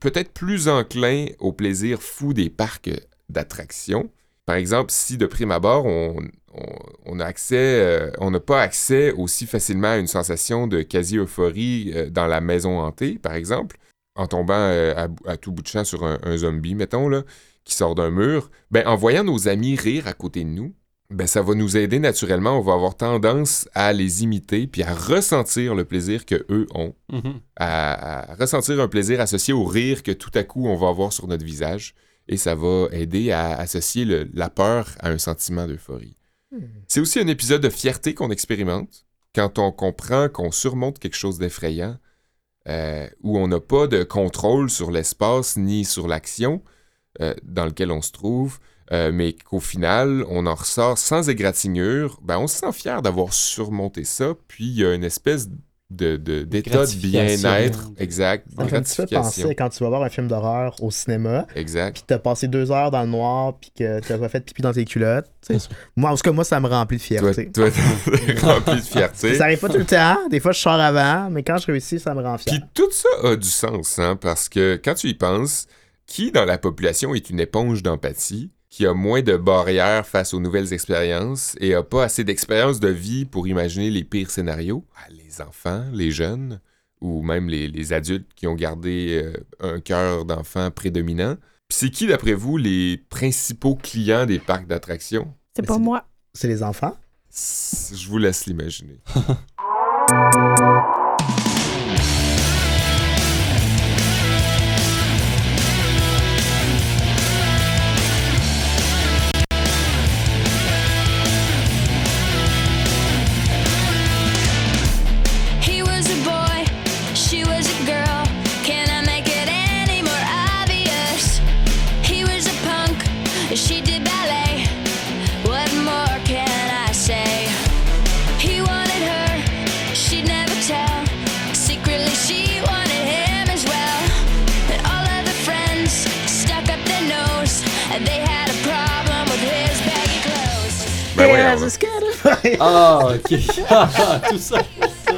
peut-être plus enclin au plaisir fou des parcs d'attractions. Par exemple, si de prime abord, on, on- on euh, on n'a pas accès aussi facilement à une sensation de quasi-euphorie euh, dans la maison hantée, par exemple, en tombant euh, à tout bout de champ sur un, un zombie, mettons, là, qui sort d'un mur, ben, en voyant nos amis rire à côté de nous, ben, ça va nous aider naturellement. On va avoir tendance à les imiter puis à ressentir le plaisir que eux ont, Mhm. à, à ressentir un plaisir associé au rire que tout à coup on va avoir sur notre visage. Et ça va aider à associer le- la peur à un sentiment d'euphorie. C'est aussi un épisode de fierté qu'on expérimente quand on comprend qu'on surmonte quelque chose d'effrayant, euh, où on n'a pas de contrôle sur l'espace ni sur l'action euh, dans lequel on se trouve, euh, mais qu'au final, on en ressort sans égratignure, ben, on se sent fier d'avoir surmonté ça, puis il y a une espèce de- d'état de bien-être, exact, Ça me fait penser quand tu vas voir un film d'horreur au cinéma, Exact. puis t'as passé deux heures dans le noir, puis que t'as pas fait pipi dans tes culottes. [laughs] moi, en tout cas, moi, ça me remplit de fierté. toi, [laughs] [laughs] rempli de fierté. Ça arrive pas tout le temps. Des fois, je sors avant, mais quand je réussis, ça me rend fier. Puis tout ça a du sens, hein, parce que quand tu y penses, qui dans la population est une éponge d'empathie, qui a moins de barrières face aux nouvelles expériences et a pas assez d'expérience de vie pour imaginer les pires scénarios? Ah, les enfants, les jeunes, ou même les, les adultes qui ont gardé euh, un cœur d'enfant prédominant. Puis c'est qui, d'après vous, les principaux clients des parcs d'attractions? C'est pas moi. C'est les enfants? Je vous laisse l'imaginer. [laughs] voyons, the là. Skater Boy. Ah, ok. Tout ça.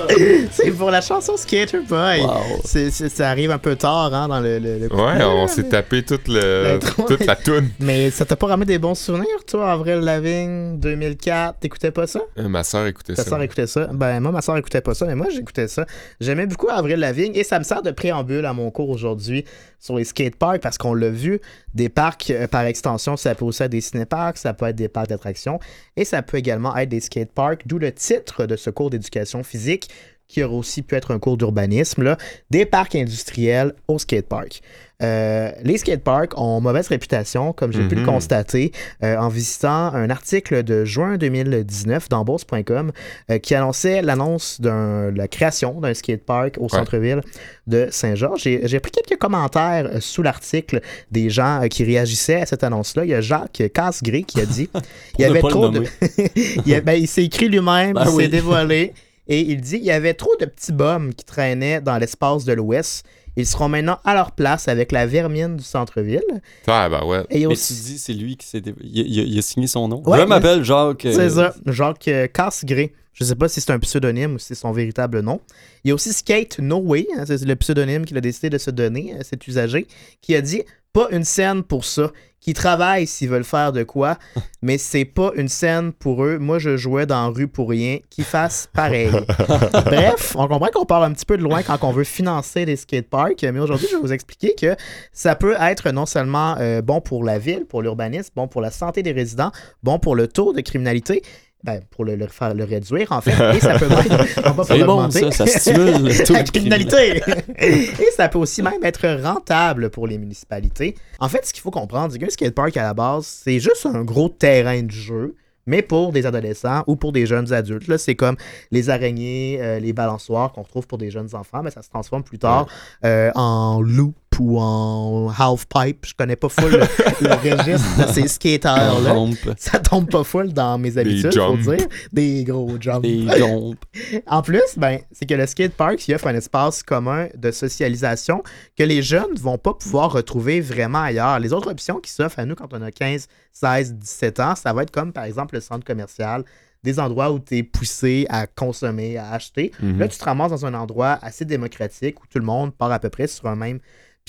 [laughs] C'est pour la chanson Skater Boy. Wow. Ça arrive un peu tard hein, dans le, le, le Ouais, on s'est tapé toute, le, toute la toune. [laughs] Mais ça t'a pas ramené des bons souvenirs, toi, Avril Lavigne 2004 T'écoutais pas ça? Euh, Ma soeur écoutait Ta ça. soeur écoutait ça. Ben, moi, ma soeur écoutait pas ça, mais moi, j'écoutais ça. J'aimais beaucoup Avril Lavigne et ça me sert de préambule à mon cours aujourd'hui sur les skateparks parce qu'on l'a vu, des parcs, euh, par extension, ça peut aussi être des cinéparks, ça peut être des parcs d'attractions et ça peut également être des skateparks, d'où le titre de ce cours d'éducation physique qui aurait aussi pu être un cours d'urbanisme, là, des parcs industriels au skatepark. Euh, les skateparks ont mauvaise réputation, comme j'ai pu le Mhm. constater euh, en visitant un article de juin 2019 dans Bourse.com euh, qui annonçait l'annonce de la création d'un skatepark au centre-ville de Saint-Georges. J'ai pris quelques commentaires euh, sous l'article des gens qui réagissaient à cette annonce-là. Il y a Jacques Casgré qui a dit [laughs] il y avait trop de. [laughs] il, ben, il s'est écrit lui-même, Ben il s'est oui. dévoilé [laughs] et il dit il y avait trop de petits bums qui traînaient dans l'espace de l'Ouest. Ils seront maintenant à leur place avec la vermine du centre-ville. Ah, bah ouais. Et il y a Mais aussi- tu dis, c'est lui qui s'est. dé- Il, a- il a- il a signé son nom. Ouais, je m'appelle Jacques. euh, C'est ça, Jacques euh, Casgré. Je sais pas si c'est un pseudonyme ou si c'est son véritable nom. Il y a aussi Skate No Way, hein, c'est le pseudonyme qu'il a décidé de se donner à cet usager, qui a dit pas une scène pour ça, qui travaillent s'ils veulent faire de quoi, [laughs] mais c'est pas une scène pour eux. Moi, je jouais dans la rue pour rien, qu'ils fassent pareil. [laughs] Bref, on comprend qu'on part un petit peu de loin quand on veut financer les skateparks, mais aujourd'hui, je vais vous expliquer que ça peut être non seulement euh, bon pour la ville, pour l'urbanisme, bon pour la santé des résidents, bon pour le taux de criminalité, ben, pour le, le faire le réduire en fait, et ça peut même [laughs] C'est bon, ça, ça stimule [laughs] la criminalité. et ça peut aussi même être rentable pour les municipalités. En fait, ce qu'il faut comprendre, c'est qu'un skatepark à la base, c'est juste un gros terrain de jeu. Mais pour des adolescents ou pour des jeunes adultes, là, c'est comme les araignées, euh, les balançoires qu'on retrouve pour des jeunes enfants, mais ça se transforme plus tard euh, en loop ou en half-pipe. Je connais pas full le, [laughs] le registre de ces skateurs-là. rampe, Ça tombe pas full dans mes habitudes, faut dire. Des gros jumps. des. [laughs] En plus, ben, c'est que le skatepark il offre un espace commun de socialisation que les jeunes vont pas pouvoir retrouver vraiment ailleurs. Les autres options qui s'offrent à nous quand on a 15, 16, 17 ans, ça va être comme par exemple le centre commercial, des endroits où tu es poussé à consommer, à acheter. Mhm. Là, tu te ramasses dans un endroit assez démocratique où tout le monde part à peu près sur un même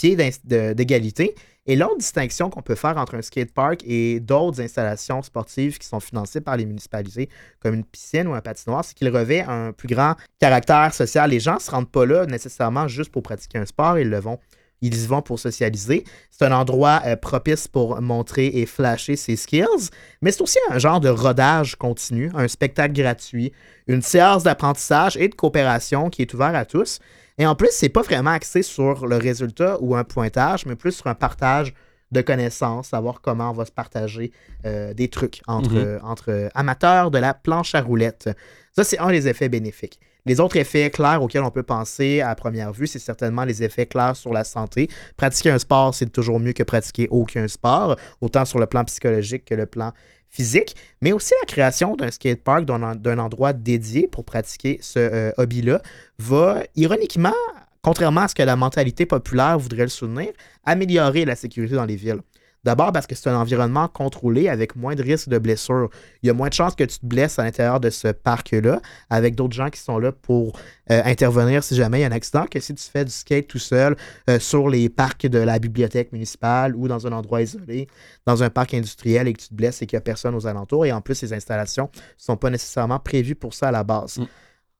d'égalité. Et l'autre distinction qu'on peut faire entre un skatepark et d'autres installations sportives qui sont financées par les municipalités, comme une piscine ou un patinoire, c'est qu'il revêt un plus grand caractère social. Les gens ne se rendent pas là nécessairement juste pour pratiquer un sport, ils le vont. Ils y vont pour socialiser. C'est un endroit euh, propice pour montrer et flasher ses skills, mais c'est aussi un genre de rodage continu, un spectacle gratuit, une séance d'apprentissage et de coopération qui est ouvert à tous. Et en plus, c'est pas vraiment axé sur le résultat ou un pointage, mais plus sur un partage de connaissances, savoir comment on va se partager euh, des trucs entre, Mhm. entre amateurs de la planche à roulettes. Ça, c'est un des effets bénéfiques. Les autres effets clairs auxquels on peut penser à première vue, c'est certainement les effets clairs sur la santé. Pratiquer un sport, c'est toujours mieux que pratiquer aucun sport, autant sur le plan psychologique que le plan physique, mais aussi la création d'un skatepark, d'un endroit dédié pour pratiquer ce euh, hobby-là, va ironiquement, contrairement à ce que la mentalité populaire voudrait le soutenir, améliorer la sécurité dans les villes. D'abord parce que c'est un environnement contrôlé avec moins de risques de blessures. Il y a moins de chances que tu te blesses à l'intérieur de ce parc-là avec d'autres gens qui sont là pour euh, intervenir si jamais il y a un accident que si tu fais du skate tout seul euh, sur les parcs de la bibliothèque municipale ou dans un endroit isolé, dans un parc industriel et que tu te blesses et qu'il n'y a personne aux alentours. Et en plus, ces installations ne sont pas nécessairement prévues pour ça à la base. Mm.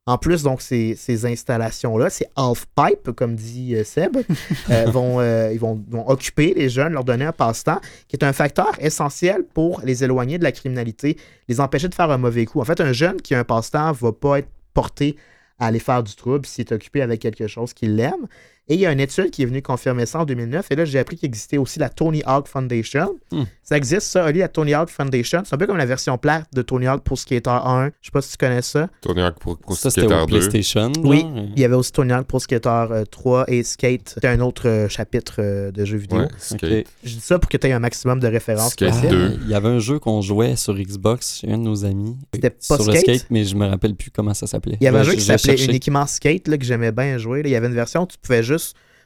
En plus, donc, ces, ces installations-là, ces half-pipe, comme dit euh, Seb, euh, [laughs] vont, euh, ils vont, vont occuper les jeunes, leur donner un passe-temps, qui est un facteur essentiel pour les éloigner de la criminalité, les empêcher de faire un mauvais coup. En fait, un jeune qui a un passe-temps ne va pas être porté à aller faire du trouble s'il est occupé avec quelque chose qu'il aime. Et il y a une étude qui est venue confirmer ça en 2009. Et là, j'ai appris qu'il existait aussi la Tony Hawk Foundation. Hmm. Ça existe, ça, Oli, la Tony Hawk Foundation. C'est un peu comme la version plate de Tony Hawk pour Skater 1. Je sais pas si tu connais ça. Tony Hawk pour, pour Ça, c'était Skater 2. PlayStation. Oui, il y avait aussi Tony Hawk pour Skater euh, 3 et Skate. C'était un autre euh, chapitre euh, de jeux vidéo. Ouais, Ok. skate. Je dis ça pour que tu aies un maximum de références Skate possibles. deux. Il y avait un jeu qu'on jouait sur Xbox chez un de nos amis. C'était pas sur le Skate? skate, mais je me rappelle plus comment ça s'appelait. Il y avait un Je- jeu qui s'appelait uniquement Skate là, que j'aimais bien jouer. là. Il y avait une version où tu pouvais juste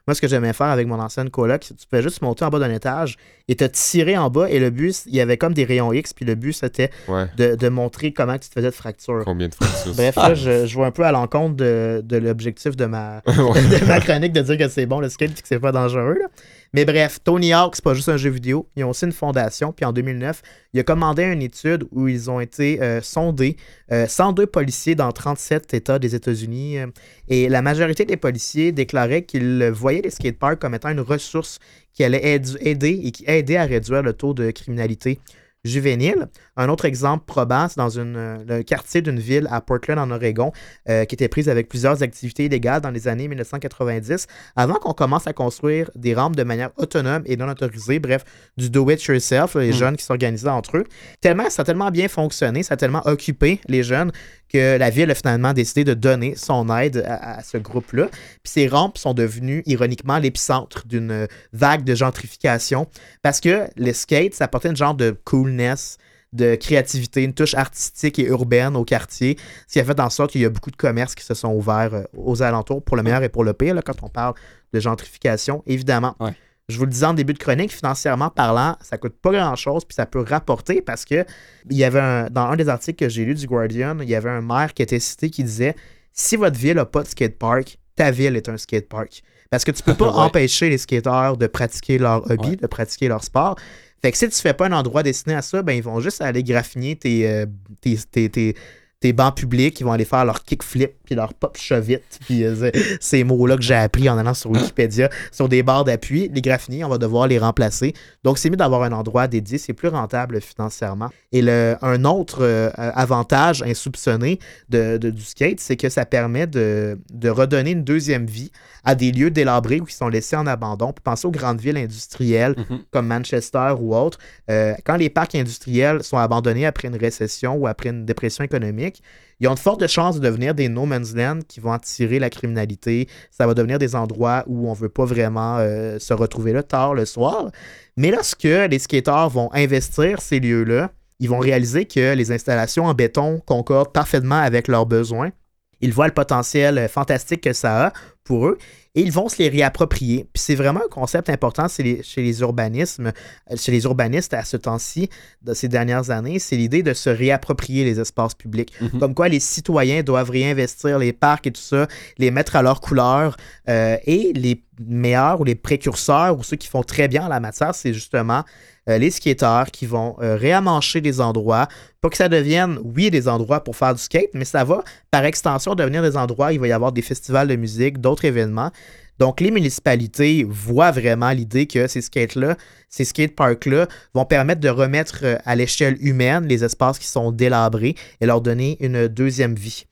Moi, ce que j'aimais faire avec mon ancienne coloc, c'est que tu pouvais juste monter en bas d'un étage et te tirer en bas. Et le but, il y avait comme des rayons X. Puis le but, c'était Ouais. de, de montrer comment tu te faisais de fracture. Combien de fractures? Bref, là, je, je vais un peu à l'encontre de, de l'objectif de ma, [laughs] de ma chronique de dire que c'est bon le skate et que c'est pas dangereux. là. Mais bref, Tony Hawk, c'est pas juste un jeu vidéo. Ils ont aussi une fondation. Puis en 2009, il a commandé une étude où ils ont été euh, sondés euh, 102 policiers dans 37 États des États-Unis. euh, et la majorité des policiers déclaraient qu'ils voyaient les skateparks comme étant une ressource qui allait aide- aider et qui aidait à réduire le taux de criminalité juvénile. Un autre exemple probant, c'est dans une, euh, le quartier d'une ville à Portland, en Oregon, euh, qui était prise avec plusieurs activités illégales dans les années 1990, avant qu'on commence à construire des rampes de manière autonome et non autorisée, bref, du do-it-yourself, les Mm. jeunes qui s'organisaient entre eux. Tellement, ça a tellement bien fonctionné, ça a tellement occupé les jeunes que la ville a finalement décidé de donner son aide à, à ce groupe-là. Puis ces rampes sont devenues, ironiquement, l'épicentre d'une euh, vague de gentrification parce que le skate, ça apportait une genre de de créativité, une touche artistique et urbaine au quartier, ce qui a fait en sorte qu'il y a beaucoup de commerces qui se sont ouverts euh, aux alentours, pour le meilleur et pour le pire, là, quand on parle de gentrification, évidemment. Ouais. Je vous le disais en début de chronique, financièrement parlant, ça coûte pas grand-chose, puis ça peut rapporter parce que il y avait un, dans un des articles que j'ai lu du Guardian, il y avait un maire qui était cité qui disait si votre ville n'a pas de skatepark, ta ville est un skatepark. Parce que tu peux pas [laughs] Ouais. empêcher les skateurs de pratiquer leur hobby, Ouais. de pratiquer leur sport. Fait que si tu fais pas un endroit destiné à ça, ben ils vont juste aller graffiner tes, euh, tes, tes, tes- tes bancs publics, ils vont aller faire leur kickflip, puis leur pop chovite, puis euh, ces mots-là que j'ai appris en allant sur Wikipédia, sur des barres d'appui. Les graffiniers, on va devoir les remplacer. Donc, c'est mieux d'avoir un endroit dédié, c'est plus rentable financièrement. Et le, un autre euh, avantage insoupçonné de, de- du skate, c'est que ça permet de, de redonner une deuxième vie à des lieux délabrés ou qui sont laissés en abandon. Puis pensez aux grandes villes industrielles Mhm. comme Manchester ou autres. Euh, quand les parcs industriels sont abandonnés après une récession ou après une dépression économique, ils ont de fortes chances de devenir des no man's land qui vont attirer la criminalité. Ça va devenir des endroits où on ne veut pas vraiment euh, se retrouver là tard le soir. Mais lorsque les skateurs vont investir ces lieux-là, ils vont réaliser que les installations en béton concordent parfaitement avec leurs besoins. Ils voient le potentiel euh, fantastique que ça a pour eux et ils vont se les réapproprier. Puis c'est vraiment un concept important chez les, chez les urbanismes, euh, chez les urbanistes à ce temps-ci, de ces dernières années, c'est l'idée de se réapproprier les espaces publics. Mhm. Comme quoi les citoyens doivent réinvestir les parcs et tout ça, les mettre à leur couleur. euh, et les meilleurs ou les précurseurs ou ceux qui font très bien en la matière, c'est justement euh, les skateurs qui vont euh, réamancher des endroits. Pas que ça devienne, oui, des endroits pour faire du skate, mais ça va par extension devenir des endroits où il va y avoir des festivals de musique, d'autres événements. Donc, les municipalités voient vraiment l'idée que ces skates-là, ces skateparks-là vont permettre de remettre euh, à l'échelle humaine les espaces qui sont délabrés et leur donner une deuxième vie.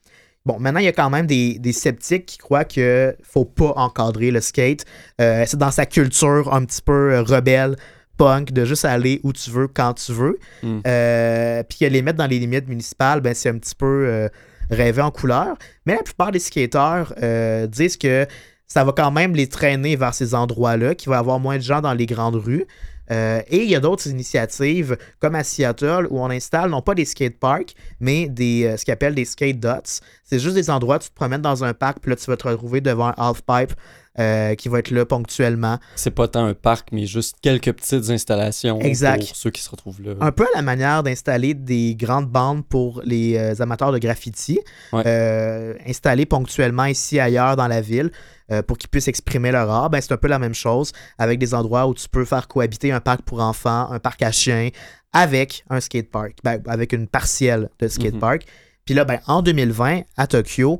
Bon, maintenant, il y a quand même des, sceptiques qui croient qu'il faut pas encadrer le skate. C'est dans sa culture un petit peu rebelle, punk, de juste aller où tu veux, quand tu veux. Mm. Euh, Puis que les mettre dans les limites municipales, ben, c'est un petit peu euh, rêver en couleur. Mais la plupart des skateurs euh, disent que ça va quand même les traîner vers ces endroits-là, qu'il va y avoir moins de gens dans les grandes rues. Euh, et il y a d'autres initiatives, comme à Seattle, où on installe non pas des skateparks, mais des, euh, ce qu'on appelle des skate dots. C'est juste des endroits où tu te promènes dans un parc, puis là, tu vas te retrouver devant un half-pipe euh, qui va être là ponctuellement. C'est pas tant un parc, mais juste quelques petites installations Exact. pour ceux qui se retrouvent là. Un peu à la manière d'installer des grandes bandes pour les euh, amateurs de graffiti, Ouais. euh, installées ponctuellement ici ailleurs dans la ville pour qu'ils puissent exprimer leur art. Ben, c'est un peu la même chose avec des endroits où tu peux faire cohabiter un parc pour enfants, un parc à chiens, avec un skatepark, ben, avec une partielle de skatepark. Puis là, ben, en 2020, à Tokyo,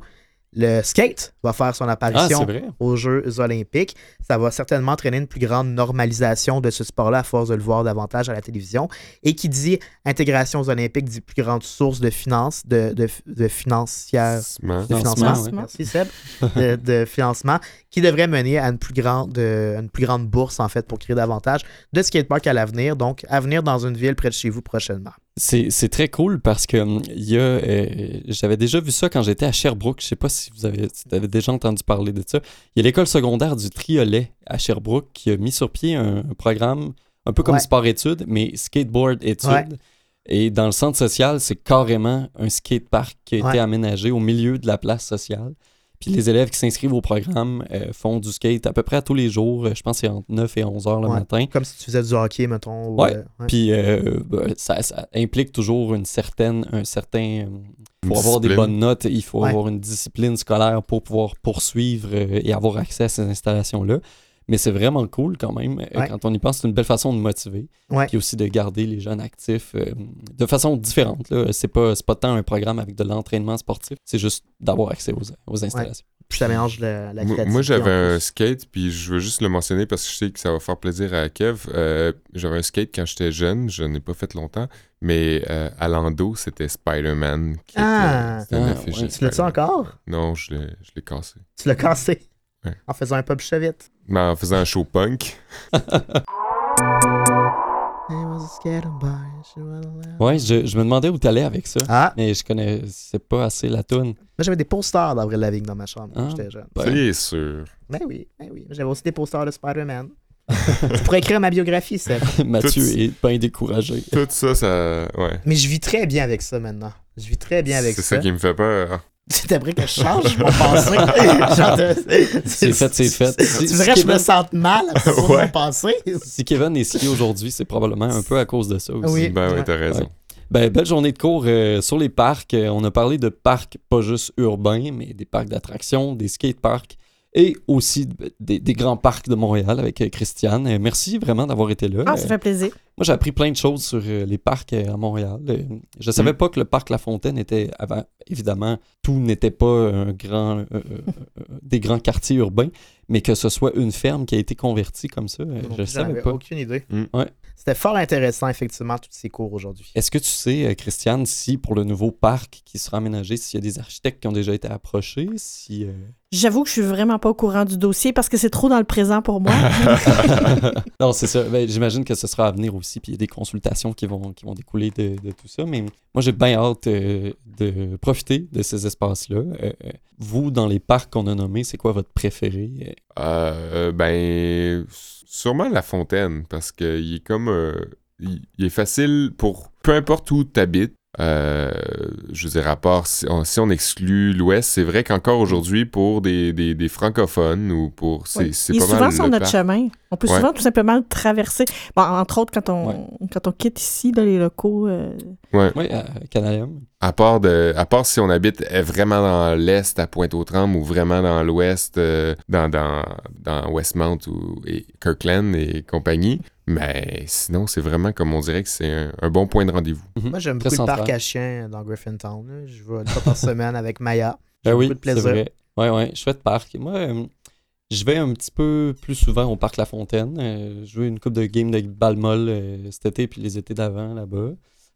le skate va faire son ah, apparition vrai. aux Jeux olympiques. Ça va certainement entraîner une plus grande normalisation de ce sport-là à force de le voir davantage à la télévision. Et qui dit intégration aux Olympiques dit plus grande source de finances, de, de, de financière. Financement. De financement, oui. merci Seb, de, de financement, qui devrait mener à une plus grande, une plus grande bourse en fait pour créer davantage de skateparks à l'avenir. Donc, à venir dans une ville près de chez vous prochainement. C'est très cool parce que hum, il y a, euh, j'avais déjà vu ça quand j'étais à Sherbrooke. Je sais pas si vous avez, si vous avez déjà entendu parler de ça. Il y a l'école secondaire du Triolet à Sherbrooke qui a mis sur pied un, un programme un peu comme Ouais. sport-études, mais skateboard-études. Ouais. Et dans le centre social, c'est carrément un skatepark qui a été aménagé au milieu de la place sociale. Puis les élèves qui s'inscrivent au programme euh, font du skate à peu près à tous les jours. Euh, Je pense que c'est entre 9 et 11 heures le Ouais. matin. Comme si tu faisais du hockey, mettons. ou, Ouais. euh, ouais. Puis euh, ben, ça, ça implique toujours une certaine, un certain. Il faut Une avoir des bonnes notes, il faut Ouais. avoir une discipline scolaire pour pouvoir poursuivre et avoir accès à ces installations-là. Mais c'est vraiment cool quand même. Euh, Ouais. Quand on y pense, c'est une belle façon de motiver. Ouais. Puis aussi de garder les jeunes actifs euh, de façon différente. là. C'est pas, pas tant un programme avec de l'entraînement sportif, c'est juste d'avoir accès aux, aux installations. Puis ça mélange la, la Moi, créativité. moi, j'avais un skate, puis je veux juste le mentionner parce que je sais que ça va faire plaisir à Kev. Euh, j'avais un skate quand j'étais jeune, je n'ai pas fait longtemps, mais euh, à Lando, c'était Spider-Man qui Ah. était, c'était un Ah, affiche ouais. Tu l'as-tu encore? Non, je l'ai cassé. Tu l'as cassé? Ouais. En faisant un pub chevette. Mais en faisant un show punk, [laughs] Ouais, je, je me demandais où t'allais avec ça. Ah, Mais je connais c'est pas assez la toune. moi j'avais des posters d'Avril Lavigne dans ma chambre quand Ah. j'étais jeune. Ouais. c'est sûr. Ben oui, ben oui. J'avais aussi des posters de Spider-Man. tu pourrais écrire ma biographie, Seb. [laughs] Mathieu Tout- est bien découragé. Tout ça, ça. Ouais. Mais je vis très bien avec ça maintenant. Je vis très bien avec C'est ça. ça qui me fait peur. C'est après que je change mon de- C'est fait, c'est fait. Si, Tu si verrais que je me Kevin, sente mal mon [laughs] passé. si Kevin est skié aujourd'hui, c'est probablement un peu à cause de ça aussi. Oui. Ben Ouais. t'as raison. Ouais. Ben, belle journée de cours euh, sur les parcs. Euh, on a parlé de parcs pas juste urbains, mais des parcs d'attractions, des skateparks et aussi de- des, des grands parcs de Montréal avec euh, Christiane. Merci vraiment d'avoir été là. Ah, ça fait plaisir. Moi, j'ai appris plein de choses sur euh, les parcs euh, à Montréal. Euh, je savais Mm. pas que le parc La Fontaine était avant. Évidemment, tout n'était pas un grand, euh, euh, euh, des grands quartiers urbains, mais que ce soit une ferme qui a été convertie comme ça, je J'en savais avais pas. aucune idée. Mm. Ouais. C'était fort intéressant, effectivement, tous ces cours aujourd'hui. Est-ce que tu sais, Christiane, si pour le nouveau parc qui sera aménagé, s'il y a des architectes qui ont déjà été approchés, si euh, J'avoue que je suis vraiment pas au courant du dossier parce que c'est trop dans le présent pour moi. [laughs] [laughs] non, c'est ça. Ben, J'imagine que ce sera à venir aussi, puis il y a des consultations qui vont, qui vont découler de, tout ça. Mais moi, j'ai bien hâte euh, de profiter de ces espaces-là. Euh, euh, vous, dans les parcs qu'on a nommés, c'est quoi votre préféré? Ben, sûrement la fontaine, parce qu'il est comme. il, il est facile pour. Peu importe où tu habites. Je veux dire, à part si on, si on exclut l'Ouest, c'est vrai qu'encore aujourd'hui, pour des, des, des francophones ou pour. C'est Oui. c'est Il est pas souvent mal. sur notre chemin. On peut Ouais. souvent tout simplement le traverser. Bon, entre autres, quand on, quand on quitte ici, là, les locaux. euh, Oui, à Canalem. À part, de, à part si on habite euh, vraiment dans l'Est à Pointe-aux-Trembles ou vraiment dans l'Ouest, euh, dans, dans, dans Westmount ou et Kirkland et compagnie. Mais sinon, c'est vraiment comme on dirait que c'est un, un bon point de rendez-vous. Mhm. Moi, j'aime beaucoup le parc à chiens dans Griffintown. là. Je vais une fois par [laughs] semaine avec Maya. J'ai Ben oui, beaucoup de c'est plaisir. vrai. Ouais, ouais, chouette parc. Moi, euh, je vais un petit peu plus souvent au parc La Fontaine. Euh, je joue une coupe de game de balle molle euh, cet été puis les étés d'avant là-bas.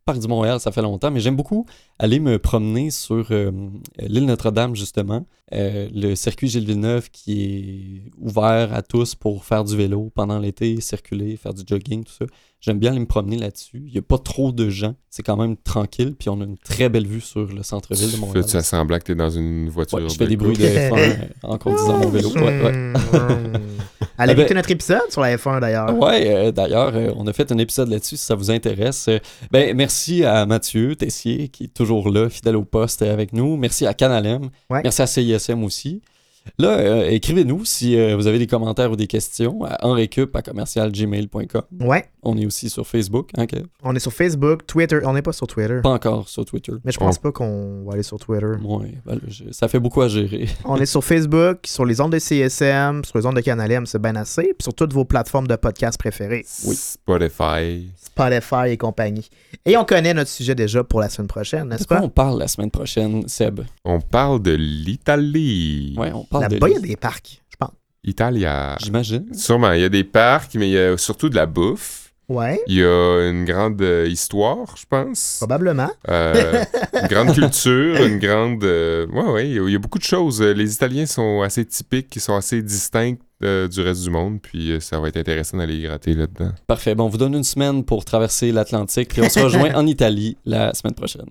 Parc du Montréal, ça fait longtemps, mais j'aime beaucoup aller me promener sur euh, l'île Notre-Dame, justement. Euh, le circuit Gilles Villeneuve qui est ouvert à tous pour faire du vélo pendant l'été, circuler, faire du jogging, tout ça. J'aime bien aller me promener là-dessus. Il n'y a pas trop de gens. C'est quand même tranquille. Puis on a une très belle vue sur le centre-ville de Montréal. Fais-tu semblant que t'es dans une voiture? Ouais, je fais de des bruits de F1 euh, en conduisant mon vélo. Ouais, ouais. Hmm. Allez Ah ben- écouter notre épisode sur la F1 d'ailleurs. Ouais, euh, d'ailleurs, euh, on a fait un épisode là-dessus si ça vous intéresse. Euh, ben, merci à Mathieu Tessier qui est toujours là, fidèle au poste avec nous. Merci à Canalem. Ouais. Merci à CISM aussi. Là, euh, écrivez-nous si euh, vous avez des commentaires ou des questions à enrecup à commercialgmail.com. Ouais, On est aussi sur Facebook, hein, Kev? on est sur Facebook, Twitter. On n'est pas sur Twitter. Pas encore sur Twitter. Mais je pense pas qu'on va aller sur Twitter. Ouais, ben je- ça fait beaucoup à gérer. [laughs] On est sur Facebook, sur les ondes de CSM, sur les ondes de Canal M, c'est bien assez. Puis sur toutes vos plateformes de podcast préférées. Oui. Spotify. Spotify et compagnie. Et on connaît notre sujet déjà pour la semaine prochaine, De n'est-ce quoi pas? on parle la semaine prochaine, Seb? On parle de l'Italie. Ouais, on parle de... Là-bas, il y a des parcs, je pense. Italia. J'imagine. Sûrement, il y a des parcs, mais il y a surtout de la bouffe. Ouais, Il y a une grande euh, histoire, je pense. probablement. Euh, une [laughs] grande culture, une grande... euh, ouais, ouais, il y, a- il y a beaucoup de choses. Euh, Les Italiens sont assez typiques, ils sont assez distincts euh, du reste du monde, puis euh, ça va être intéressant d'aller gratter là-dedans. Parfait. Bon, on vous donne une semaine pour traverser l'Atlantique et on se rejoint [laughs] en Italie la semaine prochaine.